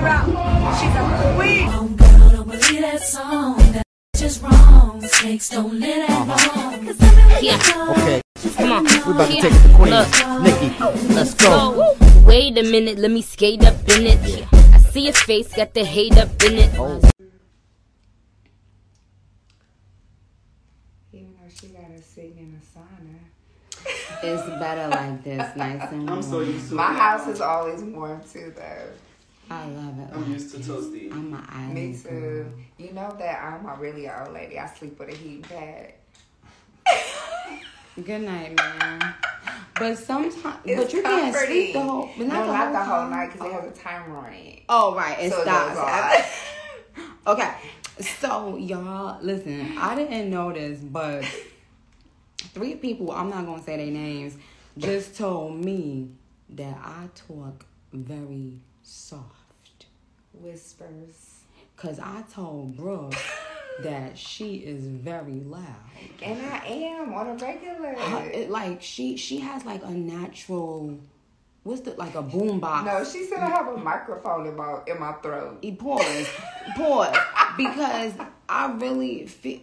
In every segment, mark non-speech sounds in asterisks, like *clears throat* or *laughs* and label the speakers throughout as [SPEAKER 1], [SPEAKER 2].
[SPEAKER 1] her out. She's a queen.
[SPEAKER 2] Oh, girl, don't believe that song. That's just wrong. Snakes don't live that uh-huh. long. Cause I'm really
[SPEAKER 3] Yeah.
[SPEAKER 4] Okay,
[SPEAKER 3] Come on.
[SPEAKER 4] we about to take it to Queen.
[SPEAKER 3] Look.
[SPEAKER 4] Nicki, let's go.
[SPEAKER 3] Go. Wait a minute, let me skate up in it. Yeah. I see your face, got the hate up in it.
[SPEAKER 4] Oh.
[SPEAKER 5] Even though she gotta sing in a sauna.
[SPEAKER 6] It's better like this, nice and warm.
[SPEAKER 7] I'm so used to
[SPEAKER 5] My house is always warm too, though.
[SPEAKER 6] I love it.
[SPEAKER 7] I'm used to toasty.
[SPEAKER 6] I'm an island
[SPEAKER 5] Me
[SPEAKER 6] girl.
[SPEAKER 5] too. You know that I'm a really old lady. I sleep with a heating pad. *laughs*
[SPEAKER 6] Good night, man. But sometimes,
[SPEAKER 5] It's
[SPEAKER 6] but you can't sleep the whole, but
[SPEAKER 5] no,
[SPEAKER 6] not the
[SPEAKER 5] not
[SPEAKER 6] whole,
[SPEAKER 5] the whole
[SPEAKER 6] time.
[SPEAKER 5] night because it has a oh. timer on it.
[SPEAKER 6] Oh right, it
[SPEAKER 5] So
[SPEAKER 6] stops. *laughs* okay, so y'all, listen. I didn't know this, but three people. I'm not gonna say their names. Just told me that I talk very soft.
[SPEAKER 5] Whispers.
[SPEAKER 6] Cause I told Brooke that she is very loud.
[SPEAKER 5] And I am on a regular.
[SPEAKER 6] It, like she she has like a natural what's the like a boom box.
[SPEAKER 5] no, she said I have a microphone in my in my throat.
[SPEAKER 6] E- Pause. Pause. Because I really feel.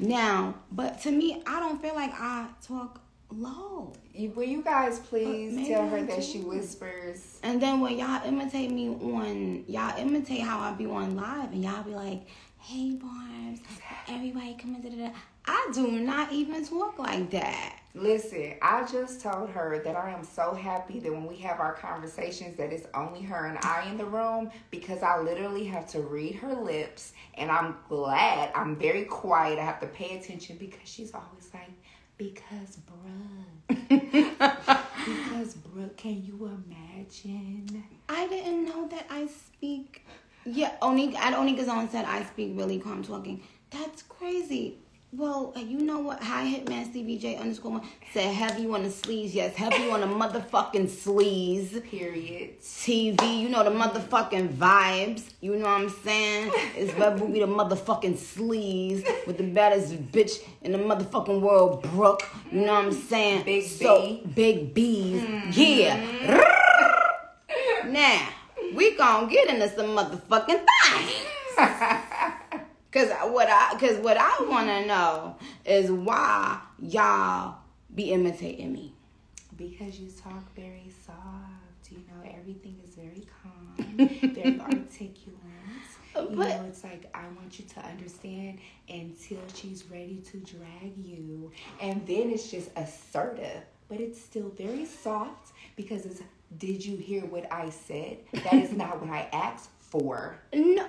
[SPEAKER 6] Now, but to me, I don't feel like I talk low.
[SPEAKER 5] Will you guys uh, please
[SPEAKER 6] maybe
[SPEAKER 5] tell her
[SPEAKER 6] I
[SPEAKER 5] that she whispers?
[SPEAKER 6] And then when y'all imitate me on, y'all imitate how I be on live, and y'all be like, "Hey, Barbs, everybody come into the." I do not even talk like that.
[SPEAKER 5] Listen, I just told her that I am so happy that when we have our conversations that it's only her and I in the room because I literally have to read her lips and I'm glad. I'm very quiet. I have to pay attention because she's always like, because bruh. because bruh, can you imagine?
[SPEAKER 6] I didn't know that I speak. Yeah, Onik at Onika's on said I speak really calm talking. That's crazy. Well, uh, you know what? Hi, Hitman CBJ underscore one said heavy on the sleeves. Yes, heavy on the motherfucking sleeves.
[SPEAKER 5] Period.
[SPEAKER 6] TV, you know the motherfucking vibes. You know what I'm saying? It's Red Ruby the motherfucking sleeves with the baddest bitch in the motherfucking world, Brooke. You know what I'm saying?
[SPEAKER 5] Big
[SPEAKER 6] so,
[SPEAKER 5] B.
[SPEAKER 6] Big B's. Yeah. now, we gonna get into some motherfucking things. *laughs* Cause what I, cause what I wanna know is why y'all be imitating me.
[SPEAKER 5] Because you talk very soft, you know, everything is very calm, *laughs* very articulate. You
[SPEAKER 6] But-
[SPEAKER 5] know, it's like I want you to understand until she's ready to drag you, and then it's just assertive, but it's still very soft because it's. Did you hear what I said? That is not what I asked for. *laughs*
[SPEAKER 6] No.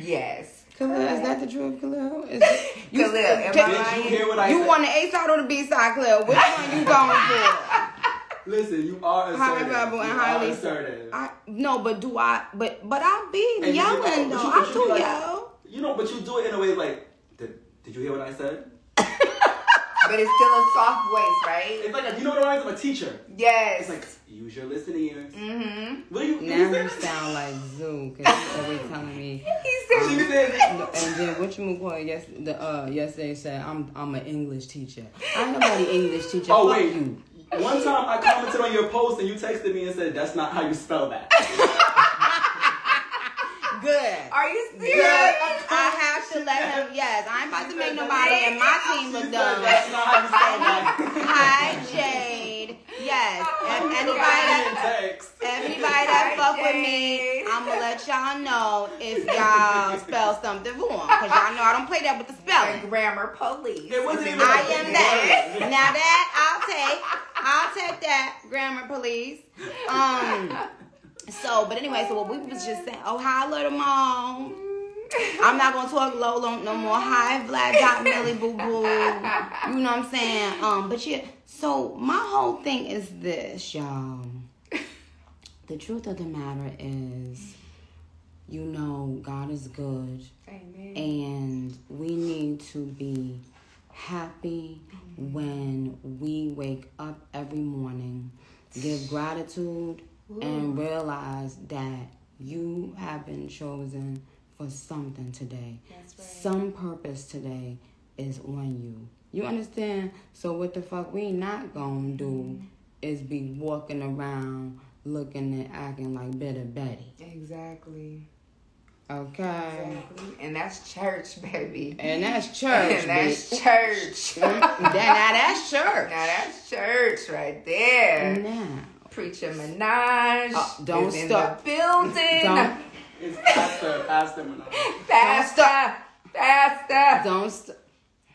[SPEAKER 5] Yes.
[SPEAKER 6] Khalil, is that the truth, Khalil? Is, *laughs*
[SPEAKER 5] Khalil, am
[SPEAKER 6] can-
[SPEAKER 5] I
[SPEAKER 7] Did you hear what I
[SPEAKER 6] you
[SPEAKER 7] said?
[SPEAKER 6] want the A side or the B side, Khalil? Which one are you going for? *laughs*
[SPEAKER 7] Listen, you are
[SPEAKER 6] Hi,
[SPEAKER 7] assertive.
[SPEAKER 6] Rebel, and
[SPEAKER 7] you
[SPEAKER 6] hi,
[SPEAKER 7] assertive.
[SPEAKER 6] I no, but do I? But but I be
[SPEAKER 7] And you
[SPEAKER 6] yelling
[SPEAKER 7] do-
[SPEAKER 6] though.
[SPEAKER 7] you-
[SPEAKER 6] I do
[SPEAKER 7] like-
[SPEAKER 6] yell.
[SPEAKER 7] You know, but you do it in a way like, did, did you hear what I said?
[SPEAKER 5] But it's still a soft voice, right?
[SPEAKER 7] It's like, you know what I mean? I'm a teacher.
[SPEAKER 5] Yes.
[SPEAKER 7] It's like, use your listening ears.
[SPEAKER 5] mm-hmm.
[SPEAKER 7] What do you,
[SPEAKER 6] Now
[SPEAKER 7] you
[SPEAKER 6] you sound like Zoom because he's *laughs* always telling me. *laughs*
[SPEAKER 5] He said
[SPEAKER 7] She said,
[SPEAKER 6] And then what you call yes the uh yesterday said I'm I'm an English teacher. I ain't nobody English teacher.
[SPEAKER 7] oh,
[SPEAKER 6] Fuck
[SPEAKER 7] wait.
[SPEAKER 6] you.
[SPEAKER 7] One time I commented on your post and you texted me and said, that's not how you spell that. *laughs*
[SPEAKER 6] Good.
[SPEAKER 5] Are you serious?
[SPEAKER 6] I have to let him. Yes, I ain't about to make nobody in my team
[SPEAKER 7] She
[SPEAKER 6] look dumb.
[SPEAKER 7] that's not how you.
[SPEAKER 6] Hi, Jade. Yes. And anybody that
[SPEAKER 7] text.
[SPEAKER 6] Everybody that fuck with me, I'm gonna let y'all know if y'all spell something wrong. Cause y'all know I don't play that with the
[SPEAKER 5] The
[SPEAKER 6] spelling.
[SPEAKER 5] grammar police.
[SPEAKER 7] It wasn't even
[SPEAKER 6] I am that. Now that I'll take, I'll take that grammar police. Um. So, but anyway, so what we was just saying. Oh, hi, little mom. I'm not gonna talk low long no more. Hi, Vlad dot Millie Boo Boo. You know what I'm saying? Um, but yeah. So my whole thing is this, y'all. The truth of the matter is, you know, God is good,
[SPEAKER 5] Amen.
[SPEAKER 6] and we need to be happy when we wake up every morning, give gratitude, and realize that you have been chosen for something today.
[SPEAKER 5] That's right.
[SPEAKER 6] Some purpose today is on you. You understand? So what the fuck we not gonna do is be walking around looking and acting like Bitter Betty.
[SPEAKER 5] Exactly.
[SPEAKER 6] Okay.
[SPEAKER 5] Exactly. And that's church, baby.
[SPEAKER 6] And that's church.
[SPEAKER 5] and *laughs* that's
[SPEAKER 6] bitch.
[SPEAKER 5] church.
[SPEAKER 6] that, *laughs* now that's church.
[SPEAKER 5] Now that's church right there.
[SPEAKER 6] Now.
[SPEAKER 5] Preacher Minaj
[SPEAKER 6] Uh, don't
[SPEAKER 5] is
[SPEAKER 6] stop.
[SPEAKER 5] building.
[SPEAKER 6] Don't
[SPEAKER 7] It's Pastor, Pastor Minaj.
[SPEAKER 5] Pastor, pastor,
[SPEAKER 6] don't st-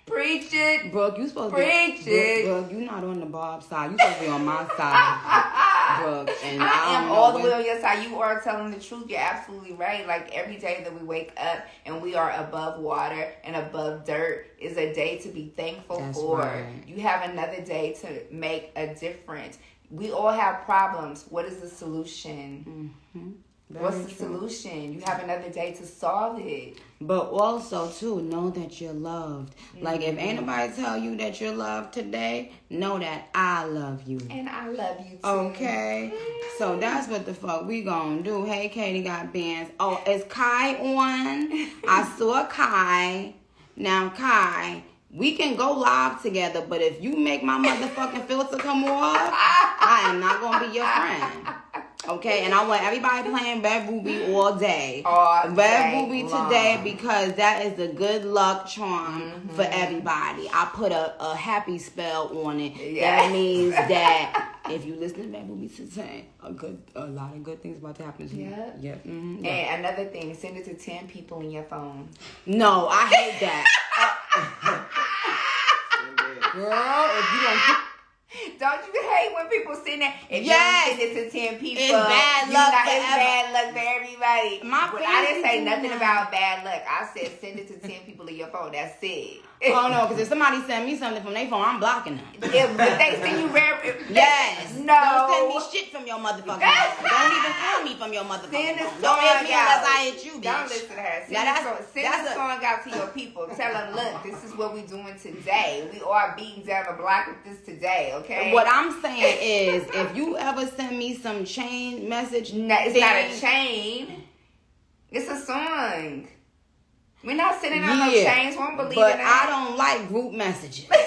[SPEAKER 5] preach it.
[SPEAKER 6] Brooke, you supposed
[SPEAKER 5] Preach
[SPEAKER 6] to be
[SPEAKER 5] it.
[SPEAKER 6] Brooke, Brooke, you not on the Bob side. You supposed to be on my side, *laughs* Brooke. And I,
[SPEAKER 5] I am
[SPEAKER 6] know
[SPEAKER 5] all the
[SPEAKER 6] when-
[SPEAKER 5] way on your side. You are telling the truth. You're absolutely right. Like every day that we wake up and we are above water and above dirt is a day to be thankful
[SPEAKER 6] That's
[SPEAKER 5] for.
[SPEAKER 6] right.
[SPEAKER 5] You have another day to make a difference. We all have problems. What is the solution? Mm-hmm.
[SPEAKER 6] Very
[SPEAKER 5] What's the
[SPEAKER 6] true.
[SPEAKER 5] solution? You have another day to solve it.
[SPEAKER 6] But also too, know that you're loved. Like if
[SPEAKER 5] Mm-hmm.
[SPEAKER 6] anybody tell you that you're loved today, know that I love you.
[SPEAKER 5] And I love you too.
[SPEAKER 6] Okay, so that's what the fuck we gonna do. Hey, Katie got bands. Oh, is Kai on? I *laughs* saw Kai. Now, Kai, we can go live together, but if you make my motherfucking filter come off, I am not gonna be your friend. *laughs* Okay, and I want everybody playing Red Ruby all day.
[SPEAKER 5] All
[SPEAKER 6] Red
[SPEAKER 5] day
[SPEAKER 6] Ruby
[SPEAKER 5] long.
[SPEAKER 6] today because that is the good luck charm
[SPEAKER 5] Mm-hmm.
[SPEAKER 6] for everybody. I put a, a happy spell on it.
[SPEAKER 5] Yeah.
[SPEAKER 6] That means *laughs* that if you listen to Red Ruby today, a good, a lot of good things about to happen to you.
[SPEAKER 5] Yep.
[SPEAKER 6] Yep. mhm,
[SPEAKER 5] And another thing, send it to 10 people in your phone.
[SPEAKER 6] No, I hate that. *laughs* *laughs* Girl, if you don't
[SPEAKER 5] Don't you hate when people send that? If
[SPEAKER 6] Yes.
[SPEAKER 5] you send it to 10 people,
[SPEAKER 6] It's bad
[SPEAKER 5] you
[SPEAKER 6] luck
[SPEAKER 5] not- It's bad luck for everybody.
[SPEAKER 6] My
[SPEAKER 5] but I didn't say nothing about bad luck. I said send it to 10 people in your phone. That's it. *laughs*
[SPEAKER 6] Oh no, because if somebody send me something from their phone, I'm blocking them.
[SPEAKER 5] If, if they send you rare,
[SPEAKER 6] Yes.
[SPEAKER 5] no.
[SPEAKER 6] Don't send me shit from your motherfucking phone. Don't even call me from your
[SPEAKER 5] Send
[SPEAKER 6] motherfucking
[SPEAKER 5] the
[SPEAKER 6] phone. Don't hit
[SPEAKER 5] song
[SPEAKER 6] me
[SPEAKER 5] out.
[SPEAKER 6] unless I hit you, bitch.
[SPEAKER 5] Don't listen to her. Send,
[SPEAKER 6] Now that's-
[SPEAKER 5] song, send
[SPEAKER 6] that's a-
[SPEAKER 5] song out to your people. Tell them, look, this is what we doing today. We are beating down the block with this today, okay?
[SPEAKER 6] What I'm saying is, if you ever send me some chain message,
[SPEAKER 5] No, it's not a chain. It's a song. We're not sending out no
[SPEAKER 6] Yeah,
[SPEAKER 5] chains. Won't believe it.
[SPEAKER 6] but
[SPEAKER 5] in
[SPEAKER 6] I don't like group messages. *laughs*
[SPEAKER 5] Me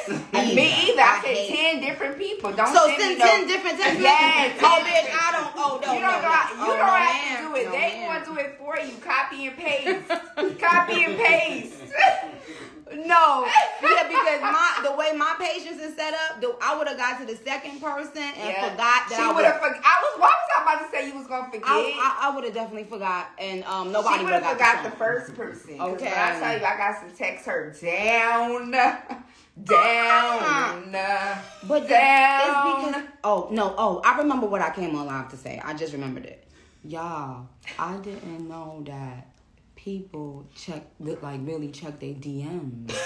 [SPEAKER 5] either. I, said
[SPEAKER 6] hate-
[SPEAKER 5] ten different people. Don't
[SPEAKER 6] So
[SPEAKER 5] send
[SPEAKER 6] send
[SPEAKER 5] me no.
[SPEAKER 6] ten different text
[SPEAKER 5] Yes,
[SPEAKER 6] messages. Oh, bitch, I don't. Oh no,
[SPEAKER 5] You don't,
[SPEAKER 6] no,
[SPEAKER 5] got,
[SPEAKER 6] no.
[SPEAKER 5] you
[SPEAKER 6] Oh,
[SPEAKER 5] don't
[SPEAKER 6] no,
[SPEAKER 5] have to do it.
[SPEAKER 6] No,
[SPEAKER 5] they
[SPEAKER 6] ma'am.
[SPEAKER 5] gonna do it for you. Copy and paste. *laughs* Copy and paste. *laughs*
[SPEAKER 6] No, yeah, because my the way my patience is set up, the, I would have got to the second person and
[SPEAKER 5] Yeah.
[SPEAKER 6] forgot that
[SPEAKER 5] she
[SPEAKER 6] I
[SPEAKER 5] would have. Forg- I was. Why was I about to say you was gonna forget?
[SPEAKER 6] I, I, I would have definitely forgot, and um, nobody would have
[SPEAKER 5] have
[SPEAKER 6] got,
[SPEAKER 5] forgot the
[SPEAKER 6] song.
[SPEAKER 5] first person.
[SPEAKER 6] Okay.
[SPEAKER 5] I tell you, I got to text her down, *laughs* down. *laughs*
[SPEAKER 6] But
[SPEAKER 5] Down.
[SPEAKER 6] it's because oh no oh I remember what I came on live to say. I just remembered it. Y'all, I didn't know that people check like really check their DMs.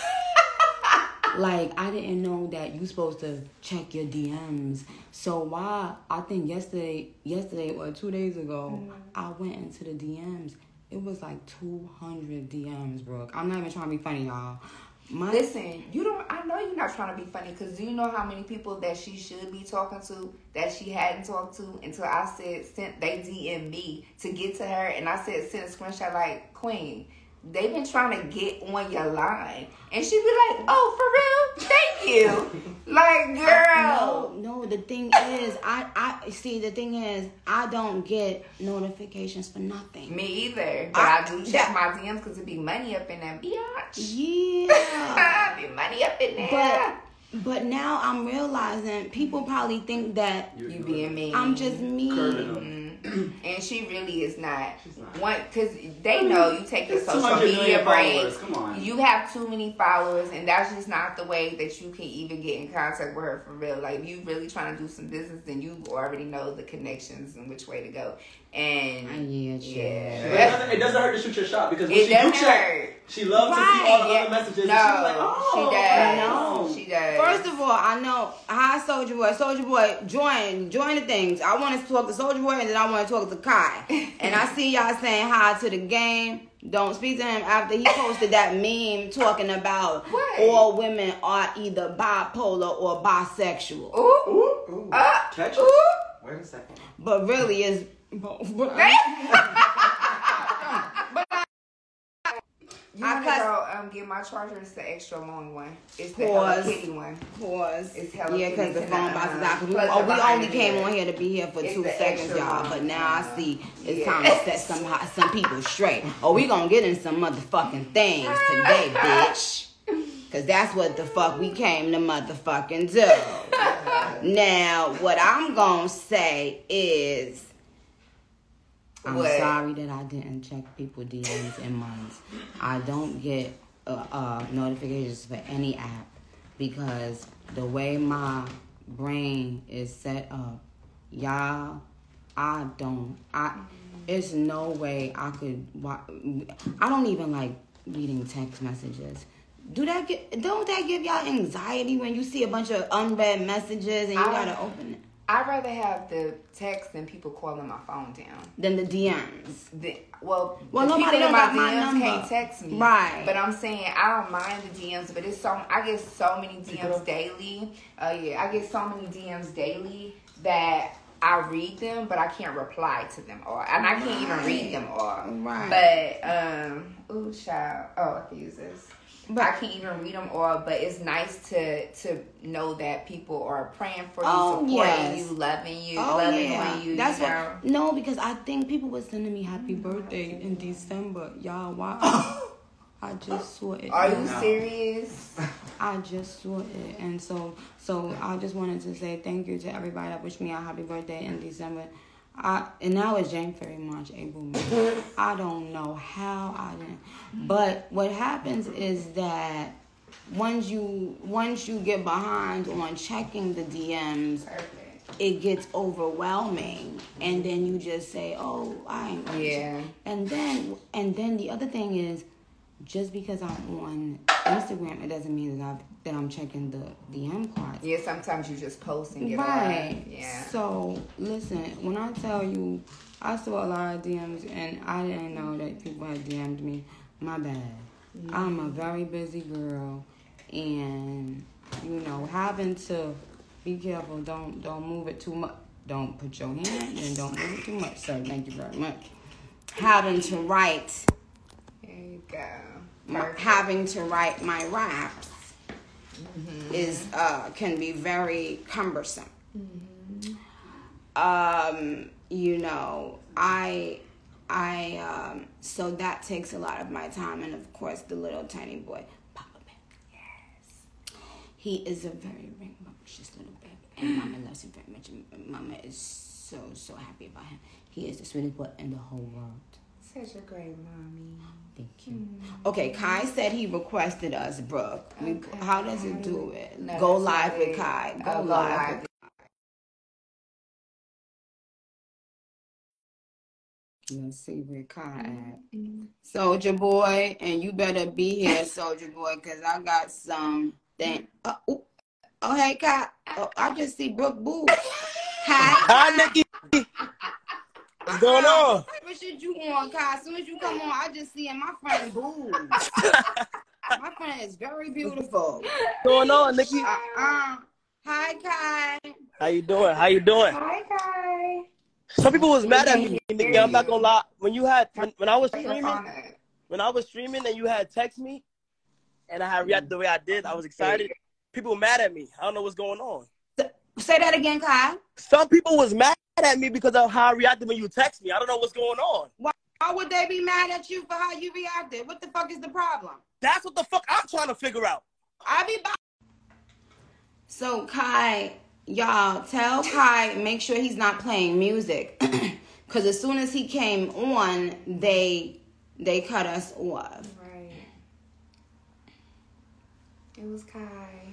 [SPEAKER 6] *laughs* like I didn't know that you supposed to check your DMs. So why I think yesterday yesterday or two days ago mm. I went into the DMs. It was like two hundred DMs, Brooke. I'm not even trying to be funny, y'all. My
[SPEAKER 5] Listen, you don't. I know you're not trying to be funny because do you know how many people that she should be talking to that she hadn't talked to until I said sent they DM me to get to her and I said send a screenshot like Queen. They've been trying to get on your line and she'd be like, "Oh, for real? Thank you." *laughs* like, girl.
[SPEAKER 6] No, no. The thing is, I, I see. The thing is, I don't get notifications for nothing.
[SPEAKER 5] Me either, but
[SPEAKER 6] I-
[SPEAKER 5] I, do check
[SPEAKER 6] that-
[SPEAKER 5] my DMs because it be money up in that biatch.
[SPEAKER 6] Yeah, *laughs*
[SPEAKER 5] be money up in there.
[SPEAKER 6] but but now I'm realizing people probably think that
[SPEAKER 5] you being mean.
[SPEAKER 6] I'm just mean. *clears throat*
[SPEAKER 5] And she really is not. One, because they know you take your social media break. You have too many followers, and that's just not the way that you can even get in contact with her for real. Like, if you really trying to do some business, then you already know the connections and which way to go. And
[SPEAKER 6] Yeah,
[SPEAKER 7] But it
[SPEAKER 5] yeah,
[SPEAKER 7] doesn't, it doesn't hurt to shoot your shot because when
[SPEAKER 5] It
[SPEAKER 7] she do check, she loves to see all the
[SPEAKER 5] Yeah.
[SPEAKER 7] other messages.
[SPEAKER 5] No,
[SPEAKER 7] and she's like, oh,
[SPEAKER 5] she
[SPEAKER 7] I
[SPEAKER 5] does.
[SPEAKER 7] know.
[SPEAKER 5] She does.
[SPEAKER 6] First of all, I know hi Soldier Boy. Soldier Boy, join join the things. I want to talk to Soldier Boy and then I want to talk to Kai. *laughs* and I see y'all saying hi to the game. Don't speak to him after he posted that meme talking about
[SPEAKER 5] What?
[SPEAKER 6] all women are either bipolar or bisexual.
[SPEAKER 5] ooh,
[SPEAKER 7] Ooh, ooh.
[SPEAKER 5] Uh,
[SPEAKER 7] Catch
[SPEAKER 5] ooh.
[SPEAKER 7] it. Wait a second.
[SPEAKER 6] But really is *laughs*
[SPEAKER 5] You
[SPEAKER 6] I
[SPEAKER 5] wanna
[SPEAKER 6] cuss-
[SPEAKER 5] go, um, get my charger, it's the extra long one. It's the
[SPEAKER 6] Pause.
[SPEAKER 5] Hello Kitty one.
[SPEAKER 6] Pause.
[SPEAKER 5] It's hella
[SPEAKER 6] yeah, because the phone box is out. 'Cause We,
[SPEAKER 5] Plus
[SPEAKER 6] oh, we only came
[SPEAKER 5] mirror.
[SPEAKER 6] on here to be here for
[SPEAKER 5] It's
[SPEAKER 6] two seconds, y'all.
[SPEAKER 5] one.
[SPEAKER 6] But now I see it's
[SPEAKER 5] Yeah.
[SPEAKER 6] time to set some hot- some people straight. Oh, we gonna get in some motherfucking things today, *laughs* bitch. Cause that's what the fuck we came to motherfucking do. *laughs* Now, what I'm gonna say is, I'm
[SPEAKER 5] What?
[SPEAKER 6] sorry that I didn't check people DMs in months. I don't get uh, uh, notifications for any app because the way my brain is set up, y'all, I don't. I it's no way I could. I don't even like reading text messages. Do that get? Don't that give y'all anxiety when you see a bunch of unread messages and you
[SPEAKER 5] I-
[SPEAKER 6] gotta open it?
[SPEAKER 5] I'd rather have the text than people calling my phone down.
[SPEAKER 6] Than the DMs.
[SPEAKER 5] The, well,
[SPEAKER 6] Well,
[SPEAKER 5] the
[SPEAKER 6] nobody
[SPEAKER 5] people in my
[SPEAKER 6] got my
[SPEAKER 5] DMs
[SPEAKER 6] number.
[SPEAKER 5] can't text me,
[SPEAKER 6] Right.
[SPEAKER 5] But I'm saying I don't mind the DMs, but it's so I get so many DMs daily. Uh, yeah, I get so many DMs daily that I read them, but I can't reply to them all, and I can't even read them all.
[SPEAKER 6] Right.
[SPEAKER 5] But um, ooh, child. Oh, I use this.
[SPEAKER 6] But-
[SPEAKER 5] I can't even read them all, but it's nice to to know that people are praying for you,
[SPEAKER 6] Oh,
[SPEAKER 5] supporting
[SPEAKER 6] yes.
[SPEAKER 5] you, loving you,
[SPEAKER 6] Oh
[SPEAKER 5] loving
[SPEAKER 6] yeah,
[SPEAKER 5] on you.
[SPEAKER 6] that's
[SPEAKER 5] you
[SPEAKER 6] what.
[SPEAKER 5] know?
[SPEAKER 6] No, because I think people were sending me happy birthday in December. Y'all, why? *laughs* I just saw it.
[SPEAKER 5] Are you serious? *laughs*
[SPEAKER 6] I just saw it, and so so I just wanted to say thank you to everybody that wished me a happy birthday in December. I and now it's January, March, April. *laughs* I don't know how I didn't, but what happens is that once you once you get behind on checking the DMs,
[SPEAKER 5] Perfect.
[SPEAKER 6] it gets overwhelming, and then you just say, "Oh, I ain't."
[SPEAKER 5] Yeah.
[SPEAKER 6] And then and then the other thing is, just because I'm on Instagram, it doesn't mean that I that I'm checking the DM cards.
[SPEAKER 5] Yeah, sometimes you just post and get
[SPEAKER 6] Right.
[SPEAKER 5] Yeah.
[SPEAKER 6] So listen, when I tell you, I saw a lot of DMs and I didn't know that people had DM'd me. My bad. Mm-hmm. I'm a very busy girl, and you know having to be careful. Don't don't move it too much. Don't put your hand and don't move it too much. So thank you very much. Having to write,
[SPEAKER 5] There you go.
[SPEAKER 6] My, having to write my raps is uh can be very cumbersome. Um, you know, I I um so that takes a lot of my time and of course the little tiny boy, Papa Bear. Yes. He is a very rambunctious little baby and Mama loves him very much and Mama is so so happy about him. He is the sweetest boy in the whole world.
[SPEAKER 5] Such a great mommy.
[SPEAKER 6] Thank you. Mm-hmm. Okay, Kai said he requested us, Brooke. We,
[SPEAKER 5] Okay.
[SPEAKER 6] how does it do it?
[SPEAKER 5] No,
[SPEAKER 6] go live
[SPEAKER 5] not
[SPEAKER 6] with. Kai. Go,
[SPEAKER 5] Oh, go
[SPEAKER 6] live.
[SPEAKER 5] live.
[SPEAKER 6] With Let's see where Kai at. Mm-hmm. Soldier boy, and you better be here, Soldier boy, cause I got some thing. Oh, ooh. oh hey Kai. Oh, I just see Brooke Boo. Hi.
[SPEAKER 4] Hi, Nicki. What's going on?
[SPEAKER 6] What should you on, Kai? As soon as you come on, I just see in my friend Boo. *laughs* my friend is very beautiful.
[SPEAKER 4] What's going on, Nicki?
[SPEAKER 6] Uh-uh. Hi, Kai.
[SPEAKER 4] How you doing? How you doing?
[SPEAKER 5] Hi, Kai.
[SPEAKER 4] Some people was mad at me, Nicki. I'm not gonna lie. When you had when, when I was streaming, when I was streaming and you had text me, and I had reacted mm. the way I did, I was excited. People were mad at me. I don't know what's going on.
[SPEAKER 6] Say that again, Kai.
[SPEAKER 4] Some people was mad at me because of how I reacted when you text me. I don't know what's going on.
[SPEAKER 6] Why would they be mad at you for how you reacted? What the fuck is the problem?
[SPEAKER 4] That's what the fuck I'm trying to figure out.
[SPEAKER 6] I be back. So Kai, y'all tell Kai make sure he's not playing music, *clears throat* because as soon as he came on, they they cut us off.
[SPEAKER 5] Right. It was Kai.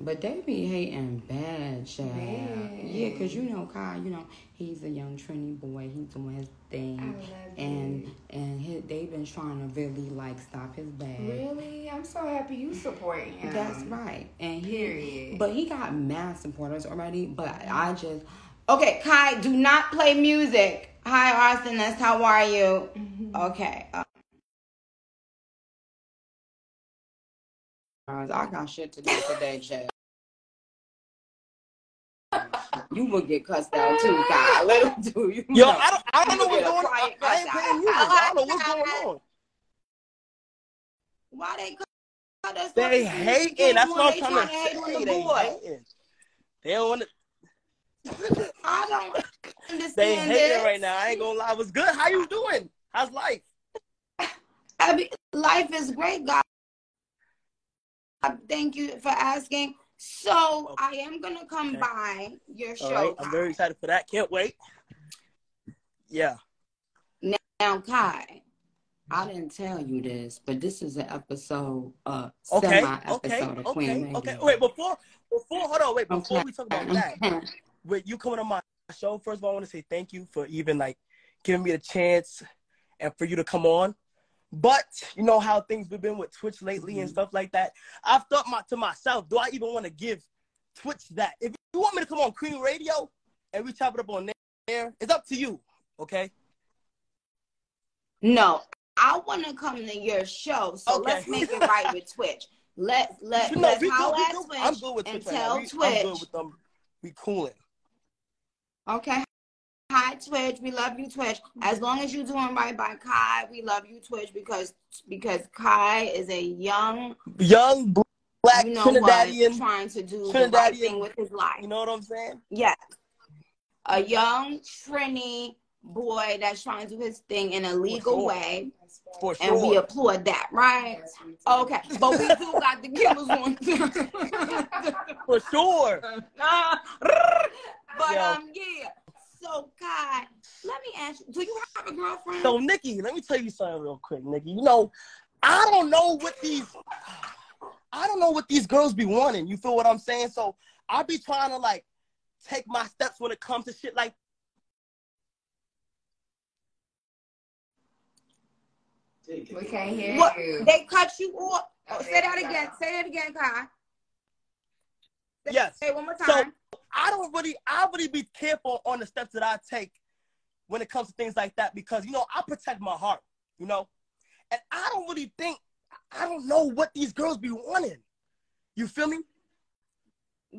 [SPEAKER 6] But they be hating bad, child.
[SPEAKER 5] Bad.
[SPEAKER 6] Yeah, cause you know Kai, you know he's a young Trini boy. He's doing his thing,
[SPEAKER 5] I love
[SPEAKER 6] and and he, they've been trying to really like stop his bad.
[SPEAKER 5] Really? I'm so happy you support him.
[SPEAKER 6] That's right. And he,
[SPEAKER 5] Period.
[SPEAKER 6] but he got mad supporters already. But I just okay. Kai, do not play music. Hi, Austin. That's how are you? Okay. Uh, I got shit to do today, Jay. You will get cussed out too, Kai. Little do you
[SPEAKER 4] Yo,
[SPEAKER 6] know.
[SPEAKER 4] I don't, I don't know
[SPEAKER 6] You
[SPEAKER 4] what's going on. I ain't
[SPEAKER 6] out.
[SPEAKER 4] music. I don't know what's *laughs* going on.
[SPEAKER 6] Why they that's
[SPEAKER 4] They
[SPEAKER 6] what you
[SPEAKER 4] hating. That's what I'm trying to say. They hating. They don't want to. *laughs*
[SPEAKER 6] I don't *laughs* understand
[SPEAKER 4] They hating right now. I ain't gonna lie. What's good? How you doing? How's life?
[SPEAKER 6] I mean, life is great, God. Thank you for asking. So I am gonna come
[SPEAKER 4] Okay.
[SPEAKER 6] by your show.
[SPEAKER 4] right. I'm very excited for that. Can't wait. Yeah.
[SPEAKER 6] Now, Kai, I didn't tell you this, but this is an episode, uh,
[SPEAKER 4] Okay.
[SPEAKER 6] semi
[SPEAKER 4] Okay.
[SPEAKER 6] of Queen
[SPEAKER 4] Okay.
[SPEAKER 6] Radio.
[SPEAKER 4] Okay. Wait. Before. Before. Hold on. Wait. Before
[SPEAKER 6] Okay.
[SPEAKER 4] we talk about *laughs* that. with you coming on my show, first of all, I want to say thank you for even like giving me the chance and for you to come on. But you know how things have been with Twitch lately and mm-hmm. stuff like that. I've thought my, to myself, do I even want to give Twitch that? If you want me to come on Queen Radio and we chop it up on there, it's up to you. Okay.
[SPEAKER 6] No, I want to come to your show, so
[SPEAKER 4] Okay.
[SPEAKER 6] let's make it right with Twitch. Let *laughs* let
[SPEAKER 4] No,
[SPEAKER 6] let's
[SPEAKER 4] we good,
[SPEAKER 6] holler
[SPEAKER 4] we
[SPEAKER 6] at. Twitch
[SPEAKER 4] I'm good with
[SPEAKER 6] and
[SPEAKER 4] Twitch right now.
[SPEAKER 6] tell
[SPEAKER 4] I'm
[SPEAKER 6] Twitch.
[SPEAKER 4] good with them. We cooling.
[SPEAKER 6] Okay. Hi Twitch, we love you Twitch. As long as you're doing right by Kai, we love you Twitch because because Kai is a young,
[SPEAKER 4] Young black
[SPEAKER 6] you know what,
[SPEAKER 4] Trinidadian.
[SPEAKER 6] trying to do the right thing with his life.
[SPEAKER 4] You know what I'm saying?
[SPEAKER 6] Yes. A young Trini boy that's trying to do his thing in a legal
[SPEAKER 4] sure.
[SPEAKER 6] way.
[SPEAKER 4] For
[SPEAKER 6] And we
[SPEAKER 4] sure.
[SPEAKER 6] applaud that, right? Okay. But we do got the killers on.
[SPEAKER 4] For sure. *laughs*
[SPEAKER 6] but um yeah. So Kai, let me ask you, do you have a girlfriend?
[SPEAKER 4] So Nicki, let me tell you something real quick, Nicki. You know, I don't know what these I don't know what these girls be wanting. You feel what I'm saying? So I be trying to like take my steps when it comes to shit like
[SPEAKER 5] We can't hear
[SPEAKER 6] what
[SPEAKER 5] you.
[SPEAKER 6] they cut you off. Oh, say that again. Say that again, Kai. Say-
[SPEAKER 4] Yes.
[SPEAKER 6] Say it one more
[SPEAKER 4] So
[SPEAKER 6] time.
[SPEAKER 4] I don't really I really be careful on the steps that I take when it comes to things like that because you know I protect my heart, you know? And I don't really think I don't know what these girls be wanting. You feel me?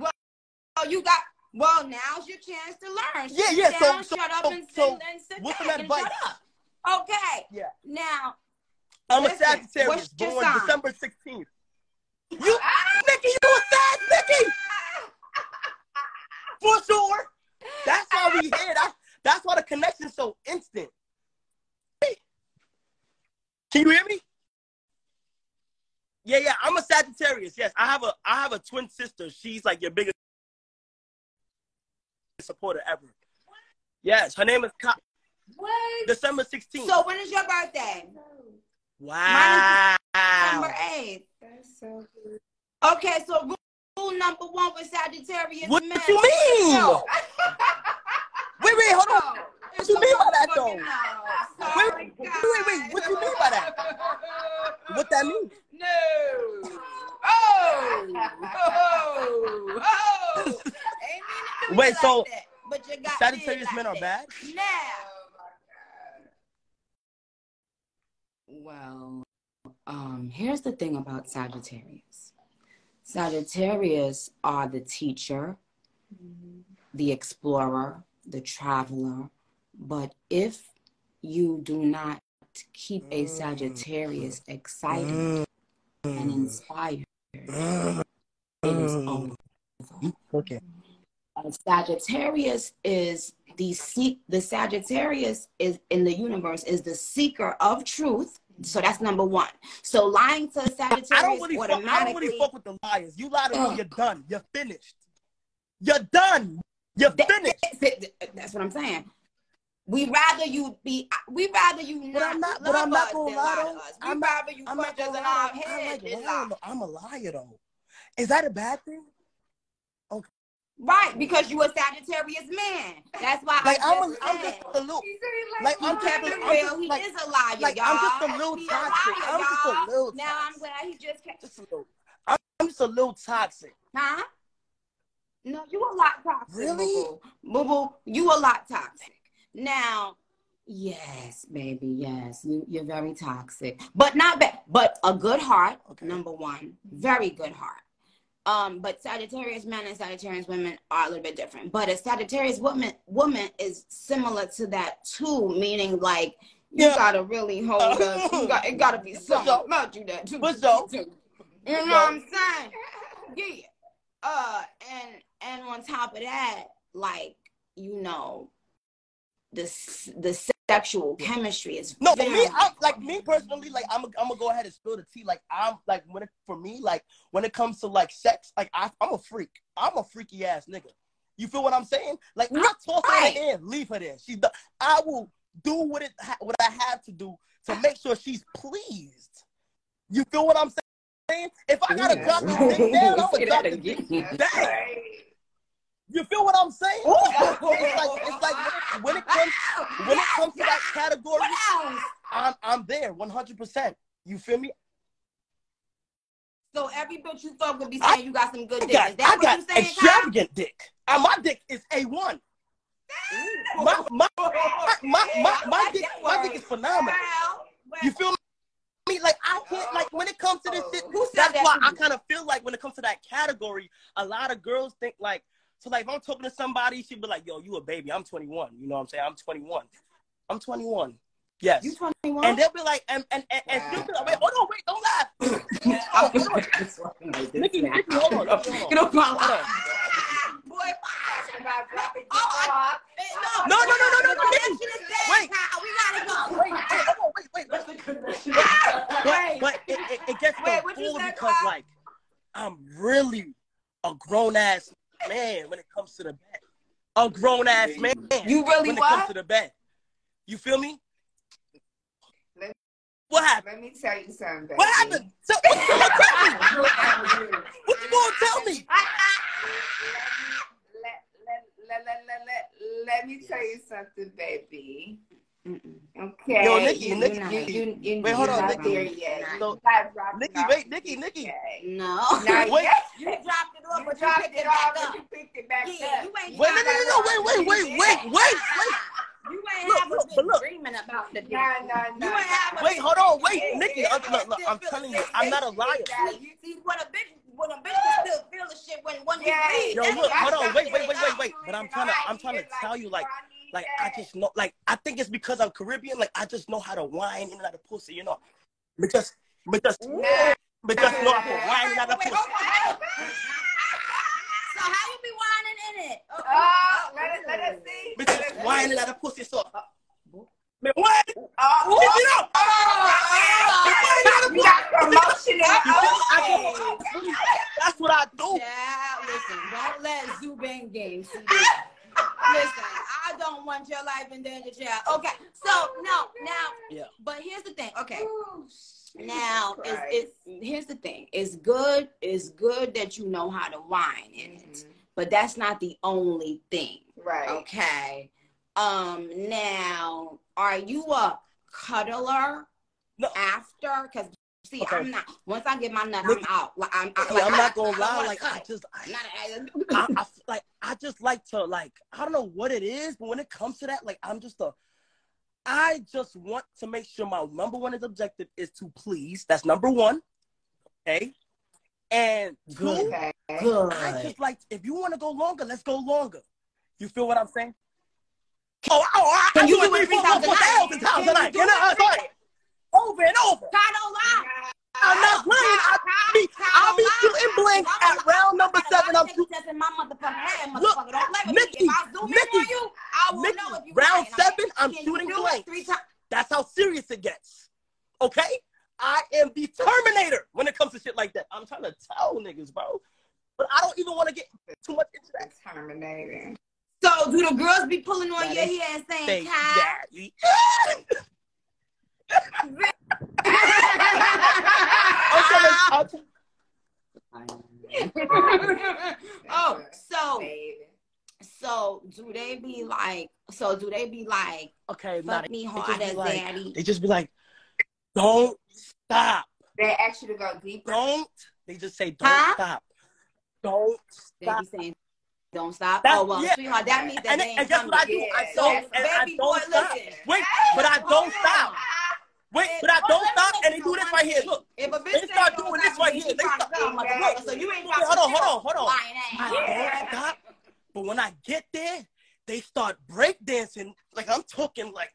[SPEAKER 6] oh, you got well, now's your chance to learn.
[SPEAKER 4] Yeah,
[SPEAKER 6] Sit
[SPEAKER 4] yeah, so-
[SPEAKER 6] down,
[SPEAKER 4] so-
[SPEAKER 6] shut up and sit,
[SPEAKER 4] so
[SPEAKER 6] and sit
[SPEAKER 4] what's
[SPEAKER 6] back
[SPEAKER 4] advice?
[SPEAKER 6] shut up. Okay.
[SPEAKER 4] Yeah.
[SPEAKER 6] Now,
[SPEAKER 4] I'm
[SPEAKER 6] Listen,
[SPEAKER 4] a Sagittarius, born? December 16th. You, ah! Nicki, you a Sag, Nicki? For sure. That's why we *laughs* here. That's, that's why the connection's so instant. Can you hear me? Yeah, yeah. I'm a Sagittarius. Yes, I have a I have a twin sister. She's like your biggest supporter ever. Yes, her name is Ka-
[SPEAKER 5] What?
[SPEAKER 4] December 16th.
[SPEAKER 6] so when is your birthday?
[SPEAKER 4] wow.
[SPEAKER 6] December 8th.
[SPEAKER 5] That's so good.
[SPEAKER 6] Okay, so rule, rule number one with Sagittarius
[SPEAKER 4] What
[SPEAKER 6] men.
[SPEAKER 4] you mean?
[SPEAKER 6] No.
[SPEAKER 4] Wait, wait, hold on.
[SPEAKER 6] No.
[SPEAKER 4] What you mean by that, though?
[SPEAKER 6] Fucking no.
[SPEAKER 4] Wait,
[SPEAKER 6] Sorry,
[SPEAKER 4] wait, wait, wait. What you mean by that? What that mean?
[SPEAKER 6] No. Oh. Oh. Oh. Ain't mean
[SPEAKER 4] Wait,
[SPEAKER 6] you
[SPEAKER 4] so
[SPEAKER 6] like that, but you got
[SPEAKER 4] Sagittarius
[SPEAKER 6] like
[SPEAKER 4] men are
[SPEAKER 6] that.
[SPEAKER 4] bad?
[SPEAKER 6] Now.
[SPEAKER 8] Well, um, here's the thing about Sagittarius. Sagittarius are the teacher, mm-hmm. the explorer, the traveler. But if you do not keep a mm. Sagittarius excited mm. and inspired, it is mm. over.
[SPEAKER 4] Okay.
[SPEAKER 8] Uh, Sagittarius is the seek. The Sagittarius is in the universe is the seeker of truth. So that's number one. So lying to a Sagittarius
[SPEAKER 4] I don't really fuck, I don't really fuck with the liars. You lie to me, you're done. You're finished. You're done. You're
[SPEAKER 8] That-
[SPEAKER 4] finished.
[SPEAKER 6] That's what I'm saying. We rather you be. We rather you
[SPEAKER 4] But
[SPEAKER 6] not,
[SPEAKER 4] I'm not- but I'm not gonna lie,
[SPEAKER 6] lie to us. We
[SPEAKER 4] I'm
[SPEAKER 6] rather you
[SPEAKER 4] I'm
[SPEAKER 6] punch us in our head
[SPEAKER 4] like
[SPEAKER 6] lie.
[SPEAKER 4] though. I'm a liar though. Is that a bad thing?
[SPEAKER 6] Right, because you a Sagittarius man. That's why
[SPEAKER 4] Like
[SPEAKER 6] I
[SPEAKER 4] I'm,
[SPEAKER 6] just
[SPEAKER 4] a, I'm just a little,
[SPEAKER 5] He said he
[SPEAKER 4] like I'm
[SPEAKER 6] He
[SPEAKER 4] just,
[SPEAKER 6] kept it
[SPEAKER 4] I'm
[SPEAKER 6] real.
[SPEAKER 4] just
[SPEAKER 6] He
[SPEAKER 4] like,
[SPEAKER 6] is a liar,
[SPEAKER 4] like
[SPEAKER 6] y'all.
[SPEAKER 4] I'm just a little
[SPEAKER 6] He
[SPEAKER 4] toxic.
[SPEAKER 6] liar,
[SPEAKER 4] I'm just a
[SPEAKER 6] y'all.
[SPEAKER 4] little
[SPEAKER 6] Now I'm glad he just kept.
[SPEAKER 4] Just a little. I'm, I'm just a little toxic.
[SPEAKER 6] Huh? No, you a lot toxic.
[SPEAKER 4] Really?
[SPEAKER 6] Boo boo. Boo boo, you a lot toxic. Now,
[SPEAKER 8] Yes, baby. Yes, you, you're very toxic, but not bad. But a good heart.
[SPEAKER 4] Okay.
[SPEAKER 8] Number one, very good heart.
[SPEAKER 6] Um, but Sagittarius men and Sagittarius women are a little bit different. But a Sagittarius woman woman is similar to that too, meaning like you
[SPEAKER 4] Yeah.
[SPEAKER 6] gotta really hold us. You *laughs* got, it gotta be something about you that too.
[SPEAKER 4] For sure.
[SPEAKER 6] You know what I'm saying? Yeah. Uh, and and on top of that, like you know, the the sexual chemistry is
[SPEAKER 4] No, for
[SPEAKER 6] very
[SPEAKER 4] me, I'm like me personally, like I'm, I'm gonna go ahead and spill the tea. Like I'm, like when it for me, like when it comes to like sex, like I, I'm a freak. I'm a freaky ass nigga. You feel what I'm saying? Like I toss her
[SPEAKER 6] Right.
[SPEAKER 4] in leave her there. She's the, I will do what it, what I have to do to make sure she's pleased. You feel what I'm saying? If I gotta drop this dick down, I'm gonna drop the dick down. You feel what I'm saying? it's like it's like when it, comes when it comes to that category, I'm I'm there 100. percent You feel me?
[SPEAKER 6] So every bitch you fuck would be
[SPEAKER 4] I-
[SPEAKER 6] saying you got some good
[SPEAKER 4] I
[SPEAKER 6] dick.
[SPEAKER 4] got
[SPEAKER 6] Is that
[SPEAKER 4] I
[SPEAKER 6] what
[SPEAKER 4] got
[SPEAKER 6] you saying, Kyle?
[SPEAKER 4] extravagant dick. And my dick is a one. My my my my, my, dick my dick is phenomenal. You feel me? Like I can't like when it comes to this oh. shit.
[SPEAKER 6] Who said
[SPEAKER 4] That's
[SPEAKER 6] that
[SPEAKER 4] why I kind of feel like when it comes to that category, a lot of girls think like so. Like if I'm talking to somebody, she'd be like, "Yo, you a baby? I'm 21." You know what I'm saying? I'm 21. I'm 21. Yes.
[SPEAKER 6] you 21?
[SPEAKER 4] and they'll be like, and and and, and she'll be like, wait, hold on, wait, don't laugh. Oh, hold on. Nicki, Nicki, hold on, Nicki, hold on.
[SPEAKER 6] Get off my
[SPEAKER 4] Hold on.
[SPEAKER 6] Boy,
[SPEAKER 5] About dropping
[SPEAKER 6] Oh, I-
[SPEAKER 4] No, no, no, no, no, no,
[SPEAKER 6] That
[SPEAKER 4] Nicki.
[SPEAKER 6] shit is dead,
[SPEAKER 4] Wait.
[SPEAKER 6] Kyle. We gotta go.
[SPEAKER 4] Wait, wait, hold on, wait, wait, wait. But, but it, it, it gets
[SPEAKER 6] Wait,
[SPEAKER 4] so
[SPEAKER 6] what you
[SPEAKER 4] cool
[SPEAKER 6] said,
[SPEAKER 4] because
[SPEAKER 6] Kyle?
[SPEAKER 4] like I'm really a grown ass man when it comes to the bed. A grown ass man.
[SPEAKER 6] You really
[SPEAKER 4] when it
[SPEAKER 6] what?
[SPEAKER 4] comes to the bed. You feel me?
[SPEAKER 5] Let-
[SPEAKER 4] What happened?
[SPEAKER 5] Let me tell you something, baby.
[SPEAKER 4] What happened? So, what you gonna tell me? What you gonna tell me?
[SPEAKER 5] Let, let, let, let, let, let, let me tell you something, baby. Okay.
[SPEAKER 4] Yo, Nicki,
[SPEAKER 5] you,
[SPEAKER 4] Nicki,
[SPEAKER 5] you,
[SPEAKER 4] Nicki.
[SPEAKER 5] you, you,
[SPEAKER 4] Wait, hold on, Nicki.
[SPEAKER 5] there yet.
[SPEAKER 4] So-
[SPEAKER 5] You're not dropping Nicki,
[SPEAKER 4] wait,
[SPEAKER 5] Nicki,
[SPEAKER 4] Nicki. *laughs*
[SPEAKER 5] yet.
[SPEAKER 6] No.
[SPEAKER 5] Not
[SPEAKER 4] Wait.
[SPEAKER 6] You dropped it off,
[SPEAKER 5] You
[SPEAKER 6] but you picked
[SPEAKER 5] it
[SPEAKER 6] it back
[SPEAKER 5] off,
[SPEAKER 6] up.
[SPEAKER 5] you picked it back
[SPEAKER 6] Yeah,
[SPEAKER 5] up.
[SPEAKER 6] you ain't
[SPEAKER 4] Wait, no, no, no, no, wait, wait, wait, wait, wait, wait.
[SPEAKER 6] You ain't
[SPEAKER 4] Look,
[SPEAKER 6] have
[SPEAKER 4] look,
[SPEAKER 6] a been
[SPEAKER 4] look.
[SPEAKER 6] dreaming about the dick.
[SPEAKER 5] No, no, no.
[SPEAKER 6] You ain't have a
[SPEAKER 4] Wait, hold on, wait,
[SPEAKER 5] Yeah,
[SPEAKER 4] Nicki.
[SPEAKER 5] yeah,
[SPEAKER 4] look, look, I'm telling you, I'm not a liar.
[SPEAKER 6] See, see, what a bitch, what a bitch can still feel the shit when when
[SPEAKER 5] Yeah,
[SPEAKER 6] you leave.
[SPEAKER 4] Yo, look, hold on, wait, wait, wait, wait, wait. But I'm trying to, I'm trying to tell you, like, like I just know, like I think it's because I'm Caribbean, like I just know how to whine in and out of pussy, you know. But just, but just, but just know how to whine in and out of pussy.
[SPEAKER 6] So how you be whining in it? Oh,
[SPEAKER 5] Oh, oh let us, let us see.
[SPEAKER 4] But
[SPEAKER 5] Let us
[SPEAKER 4] whine in
[SPEAKER 5] see.
[SPEAKER 4] and out of pussy, so. Oh. Man, what?
[SPEAKER 5] Oh,
[SPEAKER 4] Pick it up.
[SPEAKER 5] oh, oh. you got promotion up.
[SPEAKER 4] You feel-
[SPEAKER 5] Oh,
[SPEAKER 4] That's what I do.
[SPEAKER 6] Child, listen, don't let Zubin game see this. *laughs* Listen, I don't want your life in danger, child. Okay, so no, now,
[SPEAKER 4] Yeah.
[SPEAKER 6] but here's the thing. Okay,
[SPEAKER 5] Oh,
[SPEAKER 6] now
[SPEAKER 5] Christ.
[SPEAKER 6] it's, it's here's the thing. It's good. It's good that you know how to whine in it, but that's not the only thing.
[SPEAKER 5] Right.
[SPEAKER 6] Okay. Um. Now, are you a cuddler
[SPEAKER 4] No.
[SPEAKER 6] after? Because see,
[SPEAKER 4] Okay.
[SPEAKER 6] I'm not. Once I get my nut,
[SPEAKER 4] Look-
[SPEAKER 6] I'm out. Like I'm. I, like,
[SPEAKER 4] I'm not gonna
[SPEAKER 6] I
[SPEAKER 4] lie,
[SPEAKER 6] wanna
[SPEAKER 4] like I just, I,
[SPEAKER 6] Not
[SPEAKER 4] I, *laughs* I f- like I just like to like I don't know what it is, but when it comes to that, like I'm just a I just want to make sure my number one is objective is to please. That's number one. Okay. And two,
[SPEAKER 5] Okay.
[SPEAKER 6] good.
[SPEAKER 4] I just like if you want to go longer, let's go longer. You feel what I'm saying? Oh, oh, I,
[SPEAKER 6] Can
[SPEAKER 4] I
[SPEAKER 6] you
[SPEAKER 4] do
[SPEAKER 6] do
[SPEAKER 4] it
[SPEAKER 6] it
[SPEAKER 4] three,
[SPEAKER 6] three
[SPEAKER 4] four,
[SPEAKER 6] times
[SPEAKER 4] four,
[SPEAKER 6] a night?
[SPEAKER 4] thousand times
[SPEAKER 6] Can
[SPEAKER 4] a
[SPEAKER 6] you
[SPEAKER 4] night.
[SPEAKER 6] do
[SPEAKER 4] Can I?
[SPEAKER 6] It?
[SPEAKER 4] I'm sorry. Over and over.
[SPEAKER 6] God don't lie.
[SPEAKER 4] I'm not lying. I be, I'll be shooting blanks at round number seven. I'm shooting.
[SPEAKER 6] in my motherfucking head,
[SPEAKER 4] Look,
[SPEAKER 6] motherfucker. Don't play with
[SPEAKER 4] Nicki,
[SPEAKER 6] me. If I zoom
[SPEAKER 4] Nicki,
[SPEAKER 6] in on you, I will
[SPEAKER 4] Nicki,
[SPEAKER 6] know if you
[SPEAKER 4] round. Seven, I'm shooting blanks.
[SPEAKER 6] three times.
[SPEAKER 4] That's how serious it gets. Okay? I am the Terminator when it comes to shit like that. I'm trying to tell niggas, bro. But I don't even want to get too much into that.
[SPEAKER 5] Terminator.
[SPEAKER 6] So do the girls be pulling on
[SPEAKER 4] Now
[SPEAKER 6] your hair and saying,
[SPEAKER 4] Say,
[SPEAKER 6] "Kai"? *laughs*
[SPEAKER 4] daddy. I'm trying to, I'm trying- *laughs*
[SPEAKER 6] oh, so so do they be like? So do they be like,
[SPEAKER 4] okay,
[SPEAKER 6] "Fuck
[SPEAKER 4] they,
[SPEAKER 6] me hard as
[SPEAKER 4] like,
[SPEAKER 6] daddy"?
[SPEAKER 4] they just be like, don't stop.
[SPEAKER 5] They ask you to go deeper.
[SPEAKER 4] Don't. They just say, don't
[SPEAKER 6] Huh?
[SPEAKER 4] stop. Don't
[SPEAKER 6] They be saying, "Don't stop."
[SPEAKER 4] That's-
[SPEAKER 6] oh well,
[SPEAKER 4] yeah.
[SPEAKER 6] sweetheart, that means that
[SPEAKER 4] And,
[SPEAKER 6] they ain't
[SPEAKER 4] and guess what I do? I
[SPEAKER 6] So,
[SPEAKER 4] don't, and I
[SPEAKER 6] baby
[SPEAKER 4] don't
[SPEAKER 6] boy,
[SPEAKER 4] stop.
[SPEAKER 6] listen.
[SPEAKER 4] Wait, but I don't stop. Wait, but I
[SPEAKER 6] Well,
[SPEAKER 4] don't stop. And they do this right here. Look,
[SPEAKER 6] If a bitch
[SPEAKER 4] They start doing this right here. They
[SPEAKER 6] trying to
[SPEAKER 4] start-
[SPEAKER 6] come. So you ain't got
[SPEAKER 4] hold on, hold on, hold on.
[SPEAKER 6] lying.
[SPEAKER 4] I don't stop. But when I get there, they start break dancing. Like I'm talking like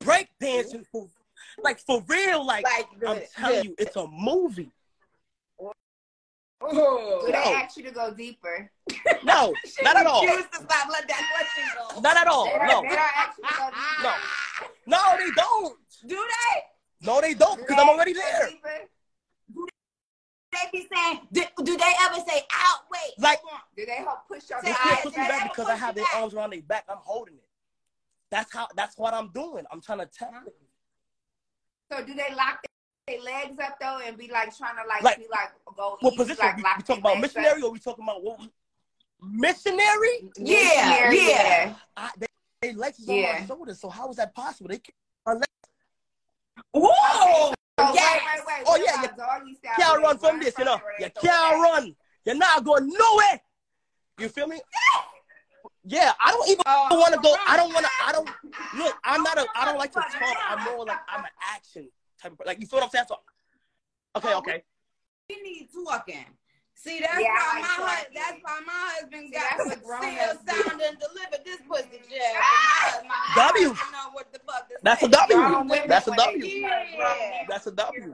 [SPEAKER 4] break dancing for like for real. Like,
[SPEAKER 6] Like
[SPEAKER 4] I'm telling
[SPEAKER 6] good.
[SPEAKER 4] you, it's a movie. Oh.
[SPEAKER 5] Do they
[SPEAKER 4] No.
[SPEAKER 5] ask you to go deeper?
[SPEAKER 4] No, *laughs* not at all.
[SPEAKER 6] Refuse to stop. Let that question go.
[SPEAKER 4] Not at all.
[SPEAKER 5] They don't,
[SPEAKER 4] No,
[SPEAKER 5] they don't ask you to go deeper.
[SPEAKER 4] no, no, they don't.
[SPEAKER 6] Do they?
[SPEAKER 4] No, they don't, because I'm already there.
[SPEAKER 6] They be saying, do, do they ever say, out, wait?
[SPEAKER 4] Like-
[SPEAKER 5] Do they help push your
[SPEAKER 4] They can't push me back because I have their arms around their back. I'm holding it. That's how. That's what I'm doing. I'm trying to tell you.
[SPEAKER 5] So do they lock their legs up though and be like trying to like,
[SPEAKER 4] Like,
[SPEAKER 5] be like go
[SPEAKER 4] What position?
[SPEAKER 5] like
[SPEAKER 4] we, we talking about
[SPEAKER 5] legs up?
[SPEAKER 4] missionary or we talking about what? Missionary?
[SPEAKER 6] Yeah,
[SPEAKER 5] Missionary,
[SPEAKER 6] yeah.
[SPEAKER 4] I, they, they legs on
[SPEAKER 5] Yeah.
[SPEAKER 4] my shoulders. So how is that possible? They can't.
[SPEAKER 6] Whoa!
[SPEAKER 5] Oh,
[SPEAKER 6] Yes.
[SPEAKER 5] wait, wait, wait.
[SPEAKER 4] Oh, yeah,
[SPEAKER 5] style?
[SPEAKER 4] can't run from this, you know. You
[SPEAKER 5] they throw it
[SPEAKER 4] can't run. You're not going nowhere. You feel me? *laughs* Yeah, I don't even
[SPEAKER 6] Oh,
[SPEAKER 4] want to go. I don't want to. I don't *laughs* look. I'm not a. I don't like to talk. I'm more like I'm an action type of. Like you feel what I'm saying? So, okay, okay.
[SPEAKER 6] Oh, we need talking. See, that's
[SPEAKER 5] Yeah,
[SPEAKER 6] why my hus-
[SPEAKER 5] talking.
[SPEAKER 6] that's why my husband got
[SPEAKER 5] that's
[SPEAKER 6] to
[SPEAKER 5] what grown
[SPEAKER 6] still
[SPEAKER 5] ups
[SPEAKER 6] sound and deliver this pussy jab. Because my *laughs*
[SPEAKER 4] W.
[SPEAKER 6] husband know what the fuck
[SPEAKER 4] That's a W.
[SPEAKER 5] say. W.
[SPEAKER 4] That's a
[SPEAKER 5] when they
[SPEAKER 4] W.
[SPEAKER 5] see her grown
[SPEAKER 6] Yeah.
[SPEAKER 5] men,
[SPEAKER 4] That's a W.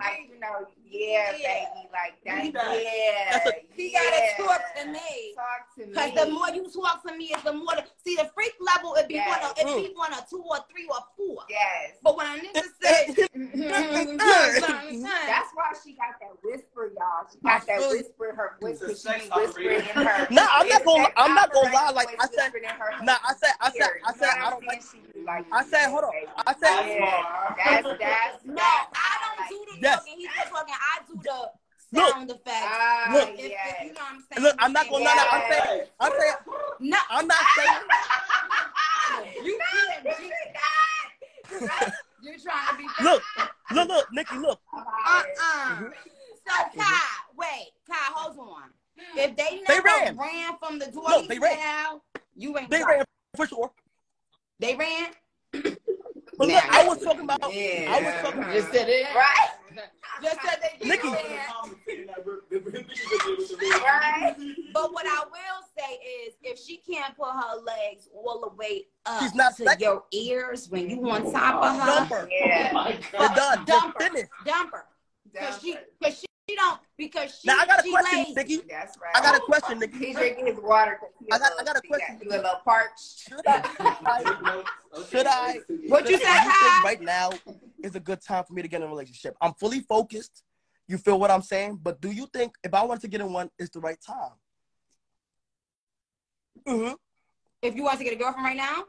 [SPEAKER 5] Like you know, yeah,
[SPEAKER 6] Yeah.
[SPEAKER 5] baby, like that. Yeah,
[SPEAKER 6] does.
[SPEAKER 4] That's
[SPEAKER 6] He
[SPEAKER 5] yeah.
[SPEAKER 6] gotta talk to me.
[SPEAKER 5] Talk to me.
[SPEAKER 6] Because the more you talk to me, is the more. The, see, the freak level, it be
[SPEAKER 5] Yes.
[SPEAKER 6] one, or, it be one or two or three or four.
[SPEAKER 5] yes,
[SPEAKER 6] But when a nigga say, *laughs* *laughs*
[SPEAKER 5] that's why she got that whisper, y'all. She got that whisper in her voice
[SPEAKER 7] It's a
[SPEAKER 5] because she be whispering in
[SPEAKER 7] operator.
[SPEAKER 5] her. *laughs*
[SPEAKER 4] Nah, I'm not gonna-
[SPEAKER 5] that
[SPEAKER 4] I'm not gonna lie, like, I said-
[SPEAKER 5] whispering in her
[SPEAKER 4] Nah, I said, I said. I said, I
[SPEAKER 5] what
[SPEAKER 4] don't
[SPEAKER 5] I'm
[SPEAKER 4] like.
[SPEAKER 5] saying? She be like,
[SPEAKER 4] I said, hold on. I said,
[SPEAKER 5] Yeah, that's that's
[SPEAKER 6] no,
[SPEAKER 5] that's
[SPEAKER 6] I don't the
[SPEAKER 4] Yes.
[SPEAKER 6] talking. He's just talking. I do the
[SPEAKER 4] Look.
[SPEAKER 6] sound effects.
[SPEAKER 5] Ah,
[SPEAKER 4] Look.
[SPEAKER 6] If- if you know what I'm saying.
[SPEAKER 4] Look, I'm not gonna. No, no, I'm saying, I'm saying,
[SPEAKER 6] No,
[SPEAKER 4] I'm not saying. *laughs*
[SPEAKER 6] you You're *laughs* trying to be. *laughs*
[SPEAKER 4] Look, look, look, Nikki, look.
[SPEAKER 6] Uh-uh. So, Kai, wait, Kai, hold on. If they
[SPEAKER 4] They
[SPEAKER 6] never
[SPEAKER 4] ran.
[SPEAKER 6] ran. from the door,
[SPEAKER 4] No, they ran.
[SPEAKER 6] style, you ain't.
[SPEAKER 4] They
[SPEAKER 6] right.
[SPEAKER 4] ran for sure.
[SPEAKER 6] They ran.
[SPEAKER 4] But look, I was talking about. I was
[SPEAKER 5] Yeah.
[SPEAKER 4] talking.
[SPEAKER 6] Just said it.
[SPEAKER 5] Right. *laughs*
[SPEAKER 6] Just said they did Nicki.
[SPEAKER 5] Right.
[SPEAKER 6] But what I will say is, if she can't put her legs all the way up
[SPEAKER 4] She's not
[SPEAKER 6] to
[SPEAKER 4] sexy.
[SPEAKER 6] your ears when you on oh, top of her,
[SPEAKER 4] Dump her.
[SPEAKER 5] Yeah.
[SPEAKER 4] Oh, We're done. Just
[SPEAKER 6] Dump her.
[SPEAKER 4] finish.
[SPEAKER 6] dump her. Because she, because she, she don't, because she,
[SPEAKER 4] Now I got a question,
[SPEAKER 6] lazy.
[SPEAKER 4] Nicki.
[SPEAKER 5] That's right.
[SPEAKER 4] I got a question, Nicki.
[SPEAKER 5] He's drinking his water. he
[SPEAKER 4] I got-
[SPEAKER 5] a
[SPEAKER 4] I got a
[SPEAKER 5] little-
[SPEAKER 4] question.
[SPEAKER 5] He a little parched.
[SPEAKER 4] Should I? Should I? *laughs*
[SPEAKER 6] What you
[SPEAKER 4] should-
[SPEAKER 6] said,
[SPEAKER 4] do think right now is a good time for me to get in a relationship? I'm fully focused. You feel what I'm saying? But do you think if I wanted to get in one, it's the right time? Mm-hmm.
[SPEAKER 6] If you want to get a girlfriend right now,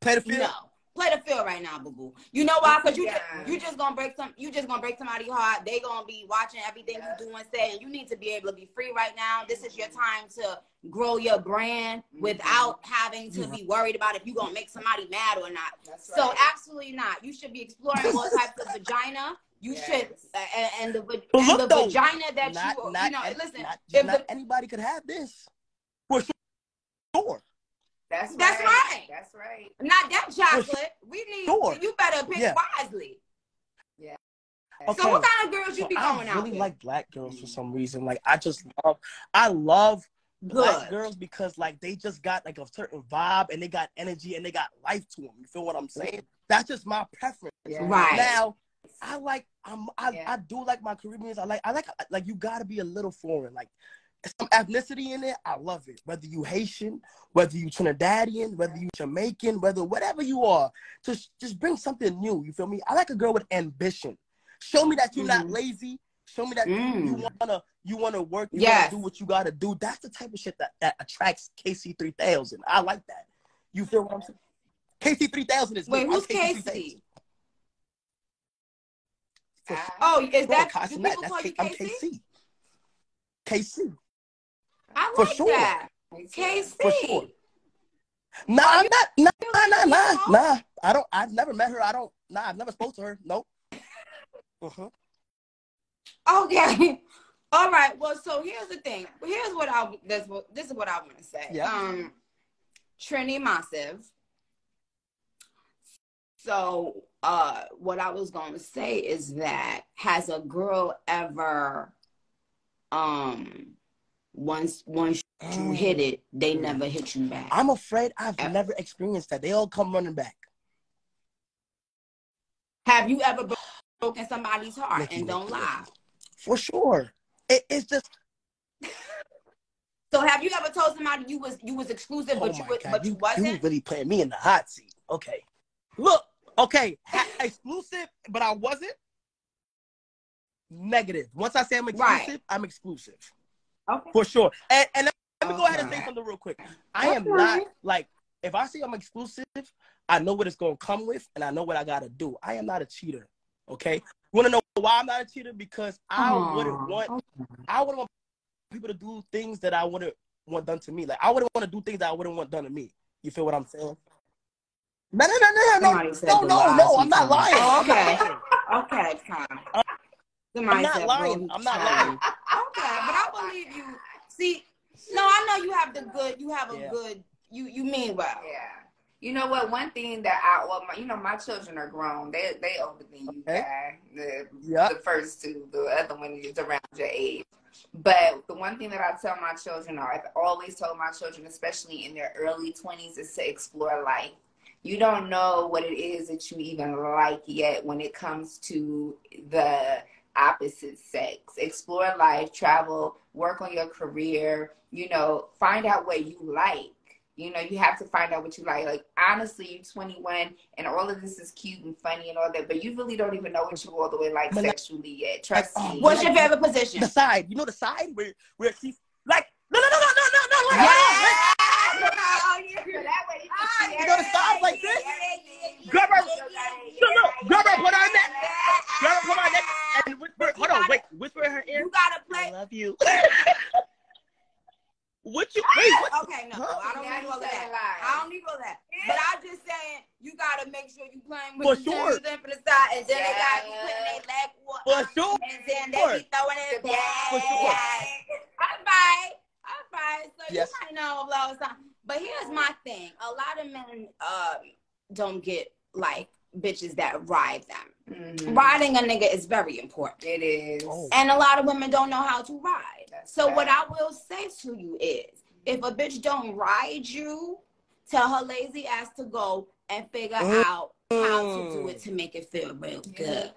[SPEAKER 4] Play the field.
[SPEAKER 6] no. Play the field right now, boo boo. You know why? Because you
[SPEAKER 5] Yeah.
[SPEAKER 6] ju- you just gonna break some. You just gonna break somebody's heart. They gonna be watching everything
[SPEAKER 5] Yeah.
[SPEAKER 6] you do and say, and you need to be able to be free right now. This is your time to grow your brand
[SPEAKER 5] Mm-hmm.
[SPEAKER 6] without having to be worried about if you gonna make somebody mad or not.
[SPEAKER 5] That's
[SPEAKER 6] So absolutely not. You should be exploring all *laughs* types of vagina. You
[SPEAKER 5] Yes.
[SPEAKER 6] should, uh, and, and the and the
[SPEAKER 4] though,
[SPEAKER 6] vagina that
[SPEAKER 4] not,
[SPEAKER 6] you,
[SPEAKER 4] not,
[SPEAKER 6] you know.
[SPEAKER 4] an-
[SPEAKER 6] listen,
[SPEAKER 4] not,
[SPEAKER 6] if
[SPEAKER 4] not
[SPEAKER 6] the,
[SPEAKER 4] anybody could have this. For sure.
[SPEAKER 5] That's,
[SPEAKER 6] That's
[SPEAKER 5] right.
[SPEAKER 6] right.
[SPEAKER 5] That's right.
[SPEAKER 6] not that chocolate. We need.
[SPEAKER 4] Sure.
[SPEAKER 6] You better pick
[SPEAKER 4] Yeah.
[SPEAKER 6] wisely.
[SPEAKER 4] Okay.
[SPEAKER 6] So what kind of girls you
[SPEAKER 4] So
[SPEAKER 6] be
[SPEAKER 4] I
[SPEAKER 6] going out I
[SPEAKER 4] really
[SPEAKER 6] with?
[SPEAKER 4] like black girls for some reason. Like I just love, I love black girls because like they just got like a certain vibe and they got energy and they got life to them. You feel what I'm saying? That's just my preference.
[SPEAKER 5] Yeah.
[SPEAKER 6] Right.
[SPEAKER 4] Now, I like I'm I,
[SPEAKER 5] Yeah.
[SPEAKER 4] I do like my Caribbeans. I like I like like you gotta be a little foreign. Like some ethnicity in it, I love it. Whether you Haitian, whether you Trinidadian, whether you Jamaican, whether whatever you are, just just bring something new. You feel me? I like a girl with ambition. Show me that you're not
[SPEAKER 6] Mhm.
[SPEAKER 4] lazy. Show me that you- you
[SPEAKER 6] Mm.
[SPEAKER 4] wanna you wanna work. You
[SPEAKER 6] Yes.
[SPEAKER 4] wanna do what you gotta do. That's the type of shit that, that attracts KC three thousand. I like that. You feel what I'm saying? KC three thousand is
[SPEAKER 6] Wait,
[SPEAKER 4] me.
[SPEAKER 6] Who's
[SPEAKER 4] KC3000. For
[SPEAKER 5] Ah.
[SPEAKER 6] Oh, is that do people call you
[SPEAKER 4] I'm KC. KC.
[SPEAKER 6] I
[SPEAKER 4] For
[SPEAKER 6] like
[SPEAKER 4] sure.
[SPEAKER 6] that. Casey.
[SPEAKER 4] For sure. Nah, I'm not. Nah, nah, nah, nah. I don't. I've never met her. I don't. Nah, I've never spoke to her. Nope. Uh-huh.
[SPEAKER 6] Okay. *laughs* All right. Well, so here's the thing. Here's what I this this is what I want to say.
[SPEAKER 4] Yeah.
[SPEAKER 6] Um, Trini Massive. So, uh, what I was going to say is that has a girl ever, um, once once you
[SPEAKER 4] Mm.
[SPEAKER 6] hit it, they never hit you back.
[SPEAKER 4] I'm afraid I've
[SPEAKER 6] Uh,
[SPEAKER 4] never experienced that. They all come running back.
[SPEAKER 6] Have you ever broken somebody's heart
[SPEAKER 4] Nicki,
[SPEAKER 6] and don't
[SPEAKER 4] Nicki,
[SPEAKER 6] lie?
[SPEAKER 4] For sure. It, it's just
[SPEAKER 6] So have you ever told somebody you was you was exclusive,
[SPEAKER 4] Oh
[SPEAKER 6] but you was,
[SPEAKER 4] God,
[SPEAKER 6] but you,
[SPEAKER 4] you,
[SPEAKER 6] wasn't?
[SPEAKER 4] you really putting me in the hot seat. Okay. Look, okay, ha- *laughs* exclusive, but I wasn't. Negative. Once I say I'm
[SPEAKER 6] Right.
[SPEAKER 4] exclusive, I'm exclusive.
[SPEAKER 6] Okay.
[SPEAKER 4] For sure. And, and let me go ahead and say something real quick. I am not like if I say I'm exclusive, I know what it's gonna come with and I know what I gotta do. I am not a cheater. Okay. You wanna know why I'm not a cheater? Because I wouldn't
[SPEAKER 6] Aw,
[SPEAKER 4] want I wouldn't want people to do things that I wouldn't want done to me. Like I wouldn't want to do things that I wouldn't want done to me. You feel what I'm saying? No, no, no, no, no,
[SPEAKER 6] Somebody
[SPEAKER 4] no, no, no. I'm not lying.
[SPEAKER 6] Oh,
[SPEAKER 4] I'm
[SPEAKER 6] okay.
[SPEAKER 4] lying.
[SPEAKER 6] Okay, fine.
[SPEAKER 4] I'm not lying. I'm not lying.
[SPEAKER 6] Okay, but I believe you. See, no, I know you have the good. You have a
[SPEAKER 4] Yeah.
[SPEAKER 6] good. You you mean well.
[SPEAKER 5] Yeah. You know what? One thing that I well, my, you know, my children are grown. They they older than you,
[SPEAKER 4] Okay.
[SPEAKER 5] The
[SPEAKER 4] Yeah.
[SPEAKER 5] the first two, the other one is around your age. But the one thing that I tell my children, or I've always told my children, especially in their early twenties, is to explore life. You don't know what it is that you even like yet when it comes to the opposite sex. Explore life, travel, work on your career, you know, find out what you like. You know, you have to find out what you like. Like honestly, you're 21 and all of this is cute and funny and all that, but you really don't even know what you all the way like
[SPEAKER 4] But like-
[SPEAKER 5] sexually yet. Trust
[SPEAKER 4] like, oh,
[SPEAKER 5] me.
[SPEAKER 6] What's your favorite position?
[SPEAKER 4] The side. You know the side where where she's like no no no no no no no. Like,
[SPEAKER 6] Yeah.
[SPEAKER 5] Oh, yeah. So that way you
[SPEAKER 6] Ah,
[SPEAKER 4] You know the sides like this? Grab her. No, no. Grab her. Put her in neck. Grab her. Put her in neck. And whisper. Hold on. Wait. Whisper in her ear.
[SPEAKER 6] You gotta
[SPEAKER 4] I love you. *laughs* what you? Wait. What?
[SPEAKER 6] Okay, no,
[SPEAKER 4] Huh?
[SPEAKER 6] I don't need all of that.
[SPEAKER 5] lies.
[SPEAKER 6] I don't need all that. But I'm just saying, you gotta make sure you playing with
[SPEAKER 4] For
[SPEAKER 6] the
[SPEAKER 4] sure.
[SPEAKER 6] shoes and for the side, and then they gotta be putting their leg wa-
[SPEAKER 4] For sure.
[SPEAKER 6] and then they be throwing it
[SPEAKER 5] For
[SPEAKER 6] back.
[SPEAKER 4] sure.
[SPEAKER 6] I'm fine. I'm fine. So
[SPEAKER 4] Yes.
[SPEAKER 6] you might know a lot of time. But here's my thing: a lot of men um don't get like bitches that ride them.
[SPEAKER 5] Mhm.
[SPEAKER 6] Riding a nigga is very important.
[SPEAKER 5] It is.
[SPEAKER 4] Oh.
[SPEAKER 6] And a lot of women don't know how to ride.
[SPEAKER 5] That's
[SPEAKER 6] So what I will say to you is, if a bitch don't ride you, tell her lazy ass to go and figure
[SPEAKER 4] Mm.
[SPEAKER 6] out how to do it to make it feel real good.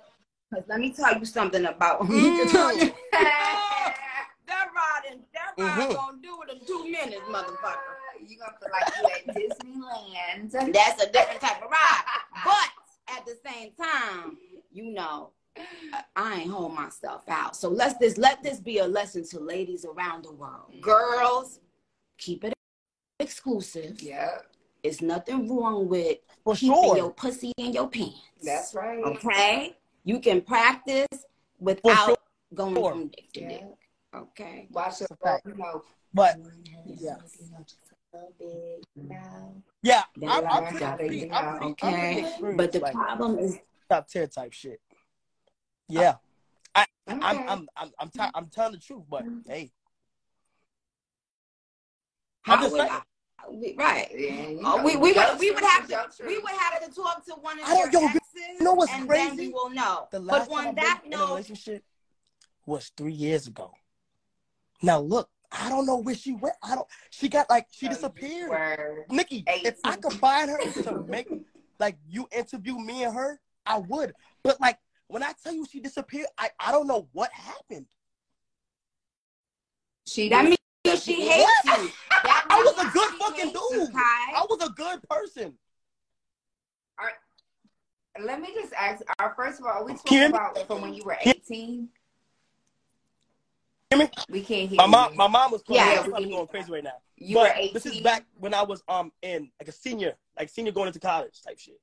[SPEAKER 6] Cause let me tell you something about
[SPEAKER 4] Mm. *laughs* *laughs*
[SPEAKER 6] that riding, that ride
[SPEAKER 4] Mhm.
[SPEAKER 6] gonna do it in two minutes, motherfucker.
[SPEAKER 5] you gonna feel like you at *laughs* Disneyland.
[SPEAKER 6] That's a different type of ride. But at the same time, you know, I ain't hold myself out. So let's this let this be a lesson to ladies around the world. Mm-hmm. Girls, keep it exclusive.
[SPEAKER 5] yeah,
[SPEAKER 6] It's nothing wrong with
[SPEAKER 4] For
[SPEAKER 6] keeping
[SPEAKER 4] sure.
[SPEAKER 6] your pussy in your pants.
[SPEAKER 5] that's right.
[SPEAKER 6] okay. You can practice without
[SPEAKER 4] sure.
[SPEAKER 6] going from dick to
[SPEAKER 5] Yeah.
[SPEAKER 6] dick. Okay.
[SPEAKER 5] Watch your,
[SPEAKER 4] That's a fact.
[SPEAKER 5] you know,
[SPEAKER 4] But yeah, yeah. I'm, I'm pretty,
[SPEAKER 5] Yeah.
[SPEAKER 4] pretty, I'm pretty, I'm pretty
[SPEAKER 6] But the
[SPEAKER 4] like,
[SPEAKER 6] problem is
[SPEAKER 4] top tier type shit. Yeah, I'm,
[SPEAKER 5] Okay.
[SPEAKER 4] I'm, I'm, I'm, t- I'm telling the truth, but hey,
[SPEAKER 6] how
[SPEAKER 4] I'm
[SPEAKER 6] would. I, we, right.
[SPEAKER 5] Yeah, you
[SPEAKER 6] Uh,
[SPEAKER 5] know,
[SPEAKER 6] we, we, would, we would have to we would have to talk to one of
[SPEAKER 4] I
[SPEAKER 6] your
[SPEAKER 4] yo,
[SPEAKER 6] exes,
[SPEAKER 4] you know what's
[SPEAKER 6] and then we will know.
[SPEAKER 4] The
[SPEAKER 6] But
[SPEAKER 4] last time
[SPEAKER 6] on
[SPEAKER 4] I've
[SPEAKER 6] that
[SPEAKER 4] been
[SPEAKER 6] note,
[SPEAKER 4] relationship was three years ago. Now look, I don't know where she went. I don't. She got like she
[SPEAKER 5] So
[SPEAKER 4] disappeared.
[SPEAKER 5] were-
[SPEAKER 4] Nicki, if I could find her to make like you interview me and her, I would. But like when I tell you she disappeared, I, I don't know what happened.
[SPEAKER 5] She
[SPEAKER 6] that
[SPEAKER 5] did-
[SPEAKER 6] means she hates
[SPEAKER 4] What?
[SPEAKER 6] you. *laughs*
[SPEAKER 4] I was a good fucking
[SPEAKER 6] hates you,
[SPEAKER 4] dude. I was a good person.
[SPEAKER 5] Let me just ask. Uh, first of all, are we
[SPEAKER 4] Can
[SPEAKER 5] talking
[SPEAKER 4] you-
[SPEAKER 5] about from when you were eighteen?
[SPEAKER 4] Hear me?
[SPEAKER 5] We can't hear
[SPEAKER 4] My
[SPEAKER 5] you.
[SPEAKER 4] mom, my mom was
[SPEAKER 6] Yeah,
[SPEAKER 4] yeah, probably
[SPEAKER 5] can
[SPEAKER 4] going crazy right now.
[SPEAKER 5] you
[SPEAKER 4] but
[SPEAKER 5] were eighteen.
[SPEAKER 4] this is back when I was um in like a senior, like senior going into college type shit.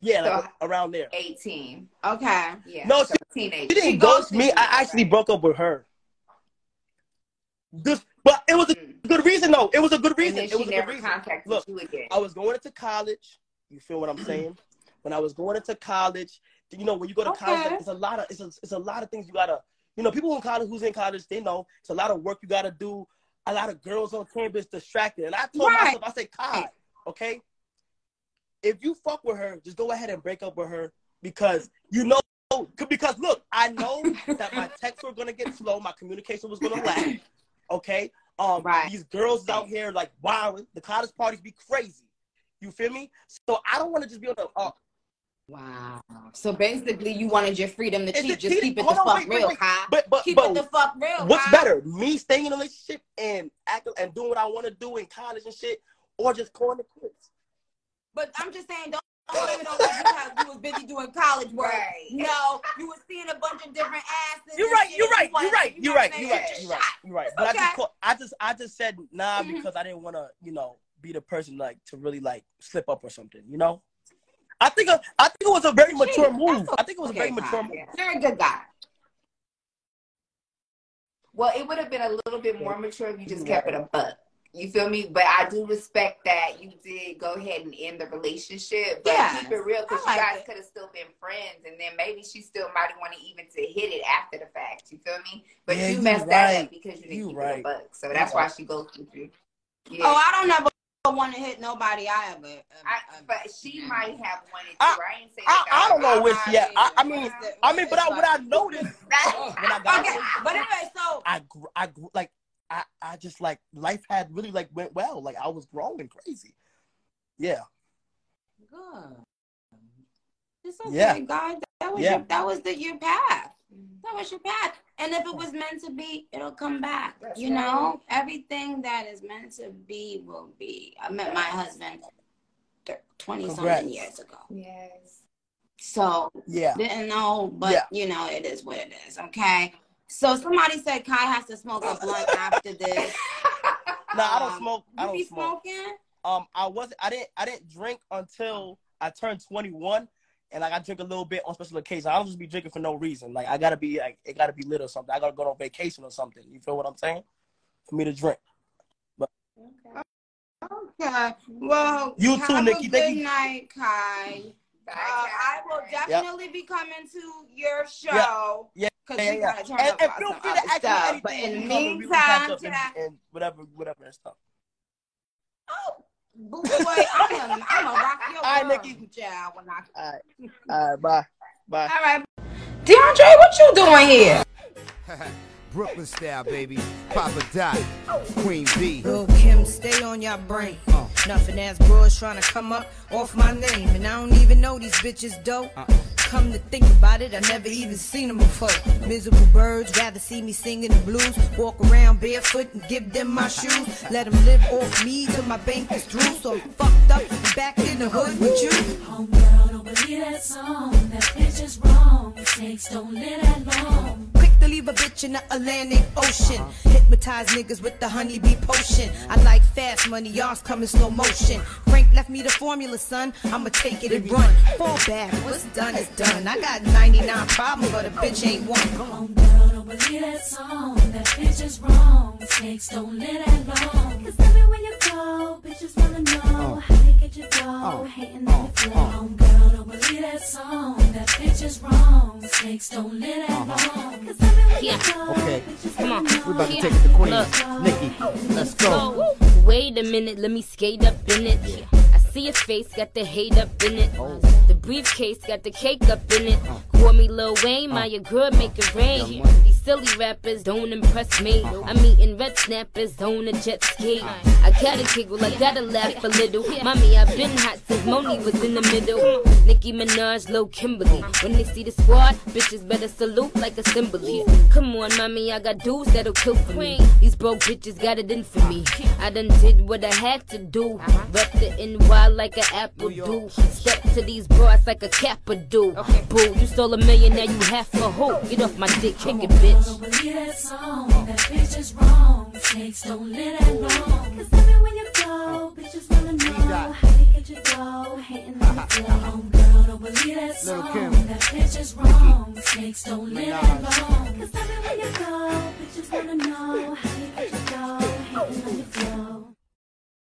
[SPEAKER 4] Yeah, like around there.
[SPEAKER 5] eighteen.
[SPEAKER 6] Okay.
[SPEAKER 5] Yeah.
[SPEAKER 4] No,
[SPEAKER 5] so teenage.
[SPEAKER 4] She didn't ghost me. I actually broke up with her. Just, but it was a
[SPEAKER 5] Mm.
[SPEAKER 4] good reason though. It was a good reason. It was a good reason. Look. I was going into college. You feel what I'm saying? when I was going into college, you know, when you go to college,
[SPEAKER 6] Okay.
[SPEAKER 4] like, it's a lot of it's a, it's a lot of things you gotta, you know, people in college who's in college, they know it's a lot of work you gotta do. A lot of girls on campus distracted, and I told
[SPEAKER 6] Right.
[SPEAKER 4] myself, I said, God, okay, if you fuck with her, just go ahead and break up with her because you know. Because look, I know *laughs* that my texts were gonna get slow, my communication was gonna lag. Okay, um,
[SPEAKER 6] Right.
[SPEAKER 4] these girls out here like wilding. The college parties be crazy. You feel me? So I don't want to just be on the. Uh,
[SPEAKER 6] Wow. So basically, you wanted your freedom to cheat. Just keep it the fuck real. Kai.
[SPEAKER 4] But but
[SPEAKER 6] Keep
[SPEAKER 4] but
[SPEAKER 6] it the fuck real.
[SPEAKER 4] what's better, me staying in a relationship and acting and doing what I want to do in college and shit, or just calling it quits?
[SPEAKER 6] But I'm just saying, don't don't blame it on you, have, you was busy doing college work.
[SPEAKER 5] Right.
[SPEAKER 6] No, you was seeing a bunch of different asses.
[SPEAKER 4] You're right. You're right. You're right.
[SPEAKER 6] you
[SPEAKER 4] You're right. You're right. You're right. You're right. But I just call, I just I just said nah
[SPEAKER 6] Mhm.
[SPEAKER 4] because I didn't want to you know be the person like to really like slip up or something. You know. I think uh, I think it was a very mature
[SPEAKER 6] that's
[SPEAKER 4] move. I think it was a very mature
[SPEAKER 6] Kai.
[SPEAKER 4] move.
[SPEAKER 6] You're a good guy.
[SPEAKER 5] Well, it would have been a little bit more mature if you just kept it a buck. You feel me? But I do respect that you did go ahead and end the relationship. But
[SPEAKER 6] Yeah,
[SPEAKER 5] keep it real because
[SPEAKER 6] I
[SPEAKER 5] you guys could have still been friends, and then maybe she still might want to even to hit it after the fact. You feel me? But
[SPEAKER 4] Yeah,
[SPEAKER 5] you
[SPEAKER 4] you
[SPEAKER 5] messed that up because you didn't
[SPEAKER 4] You
[SPEAKER 5] keep it a buck. So
[SPEAKER 4] You
[SPEAKER 5] that's why
[SPEAKER 4] right.
[SPEAKER 5] she goes with you. Yeah.
[SPEAKER 6] Oh, I don't ever want to hit nobody I ever. ever-
[SPEAKER 5] I, but she might have wanted to.
[SPEAKER 4] I-
[SPEAKER 5] I, ain't say
[SPEAKER 4] I,
[SPEAKER 5] that
[SPEAKER 4] I don't know
[SPEAKER 5] that
[SPEAKER 4] which
[SPEAKER 5] was-
[SPEAKER 4] yet. I, I mean I mean, but I, what I noticed *laughs*
[SPEAKER 5] That- oh,
[SPEAKER 4] when I got
[SPEAKER 6] Okay,
[SPEAKER 4] into
[SPEAKER 6] but anyway, so
[SPEAKER 4] I gr- I gr- like I I just like life had really like went well. Like I was growing crazy. Yeah.
[SPEAKER 6] good. It's okay,
[SPEAKER 4] Yeah.
[SPEAKER 6] God. That was
[SPEAKER 4] Yeah.
[SPEAKER 6] your, that was the your path. That was your path. And if it was meant to be, it'll come back.
[SPEAKER 5] That's
[SPEAKER 6] you know, everything that is meant to be will be. I met my husband twenty something years ago.
[SPEAKER 5] Yes.
[SPEAKER 6] So
[SPEAKER 4] Yeah.
[SPEAKER 6] didn't know, but
[SPEAKER 4] Yeah.
[SPEAKER 6] you know, it is what it is. Okay. So somebody said Kai has to smoke a blunt *laughs* after this.
[SPEAKER 4] No, I don't
[SPEAKER 6] Um,
[SPEAKER 4] smoke. I
[SPEAKER 6] You
[SPEAKER 4] don't
[SPEAKER 6] be
[SPEAKER 4] smoke.
[SPEAKER 6] smoking?
[SPEAKER 4] Um, I wasn't. I didn't. I didn't drink until I turned 21, and like I drink a little bit on special occasions. I don't just be drinking for no reason. Like I gotta be like it gotta be lit or something. I gotta go on vacation or something. You feel what I'm saying? For me to drink.
[SPEAKER 6] But Okay. Well,
[SPEAKER 4] You too,
[SPEAKER 6] have
[SPEAKER 4] Nicki.
[SPEAKER 6] A
[SPEAKER 4] Thank
[SPEAKER 6] good
[SPEAKER 4] you.
[SPEAKER 6] night, Kai. Uh, I will definitely be coming to your show.
[SPEAKER 4] Yeah.
[SPEAKER 6] Because
[SPEAKER 4] Yeah, yeah.
[SPEAKER 6] gotta turn
[SPEAKER 4] And,
[SPEAKER 6] up
[SPEAKER 4] and
[SPEAKER 6] on
[SPEAKER 4] feel free to
[SPEAKER 6] other
[SPEAKER 4] ask me anything.
[SPEAKER 6] But in the
[SPEAKER 4] when you come and we can catch
[SPEAKER 6] meantime,
[SPEAKER 4] and, and whatever, whatever and stuff.
[SPEAKER 6] oh, boo boy, I'm gonna I'm rock your
[SPEAKER 4] All right,
[SPEAKER 6] world,
[SPEAKER 4] Nicki.
[SPEAKER 6] child, when I
[SPEAKER 4] All right. All right. Bye. Bye.
[SPEAKER 6] All right. DeAndre, what you doing here? *laughs*
[SPEAKER 9] Brooklyn style, baby. Papa Dot, Queen B.
[SPEAKER 10] Lil Kim, stay on your brain. Uh, nothing ass bros trying to come up off my name. And I don't even know these bitches, though. Uh-uh. Come to think about it, I never even seen them before. Miserable birds rather see me singing the blues. Walk around barefoot and give them my shoes. Let them live off me till my bank is through. So fucked up back in the hood with you.
[SPEAKER 2] Homegirl, don't believe that song. That bitch is wrong. Mistakes don't live that long.
[SPEAKER 10] Quick to leave a bitch in the Atlantic Ocean. Hypnotize niggas with the honeybee potion. I like fast money, y'all's come in slow motion. Frank left me the formula, son. I'ma take it and run. Fall back, what's done is done. I got 99 problems, but a bitch ain't one.
[SPEAKER 2] Homegirl, don't believe that song. That bitch is wrong. Mistakes don't live that long. Cause everywhere you go, bitches wanna know oh. how they get your dough. Oh. Hating on the oh. flow. Homegirl, don't believe that song. That bitch is wrong. Mistakes don't live that uh-huh. long. Cause everywhere you
[SPEAKER 3] Yeah.
[SPEAKER 9] Okay.
[SPEAKER 3] Come on.
[SPEAKER 9] We're about to
[SPEAKER 3] Yeah.
[SPEAKER 9] take it to Queens.
[SPEAKER 3] Look.
[SPEAKER 9] Nicki, let's go.
[SPEAKER 3] Oh, wait a minute, let me skate up in it. I see your face, got the hate up in it. Oh. The briefcase got the cake up in it. Call me Lil Wayne, my uh. your girl make it rain. These silly rappers don't impress me. I'm eating red snappers on a jet ski. I gotta giggle, I gotta laugh a little. Mommy, I've been hot since Monie was in the middle. Nicki Minaj, Lil Kimberly. When they see the squad, bitches better salute like a symbol. Come on, mommy, I got dudes that'll kill for me. These broke bitches got it in for me. I done did what I had to do. Rep the NY like an apple do. Step to these bras like a kappa do. Boo, you stole a million, now you half a hoe. Get off my dick, kick it, bitch bitch. *laughs*
[SPEAKER 2] Don't believe that song, that bitch is wrong. Snakes don't live that long. Cause even when you go, bitches wanna know how to get your dough. Hating on the flow. Girl, don't believe that song, that bitch is wrong. Snakes don't live that long. Cause even when you go, bitches wanna know how to get your dough. Hating on the flow.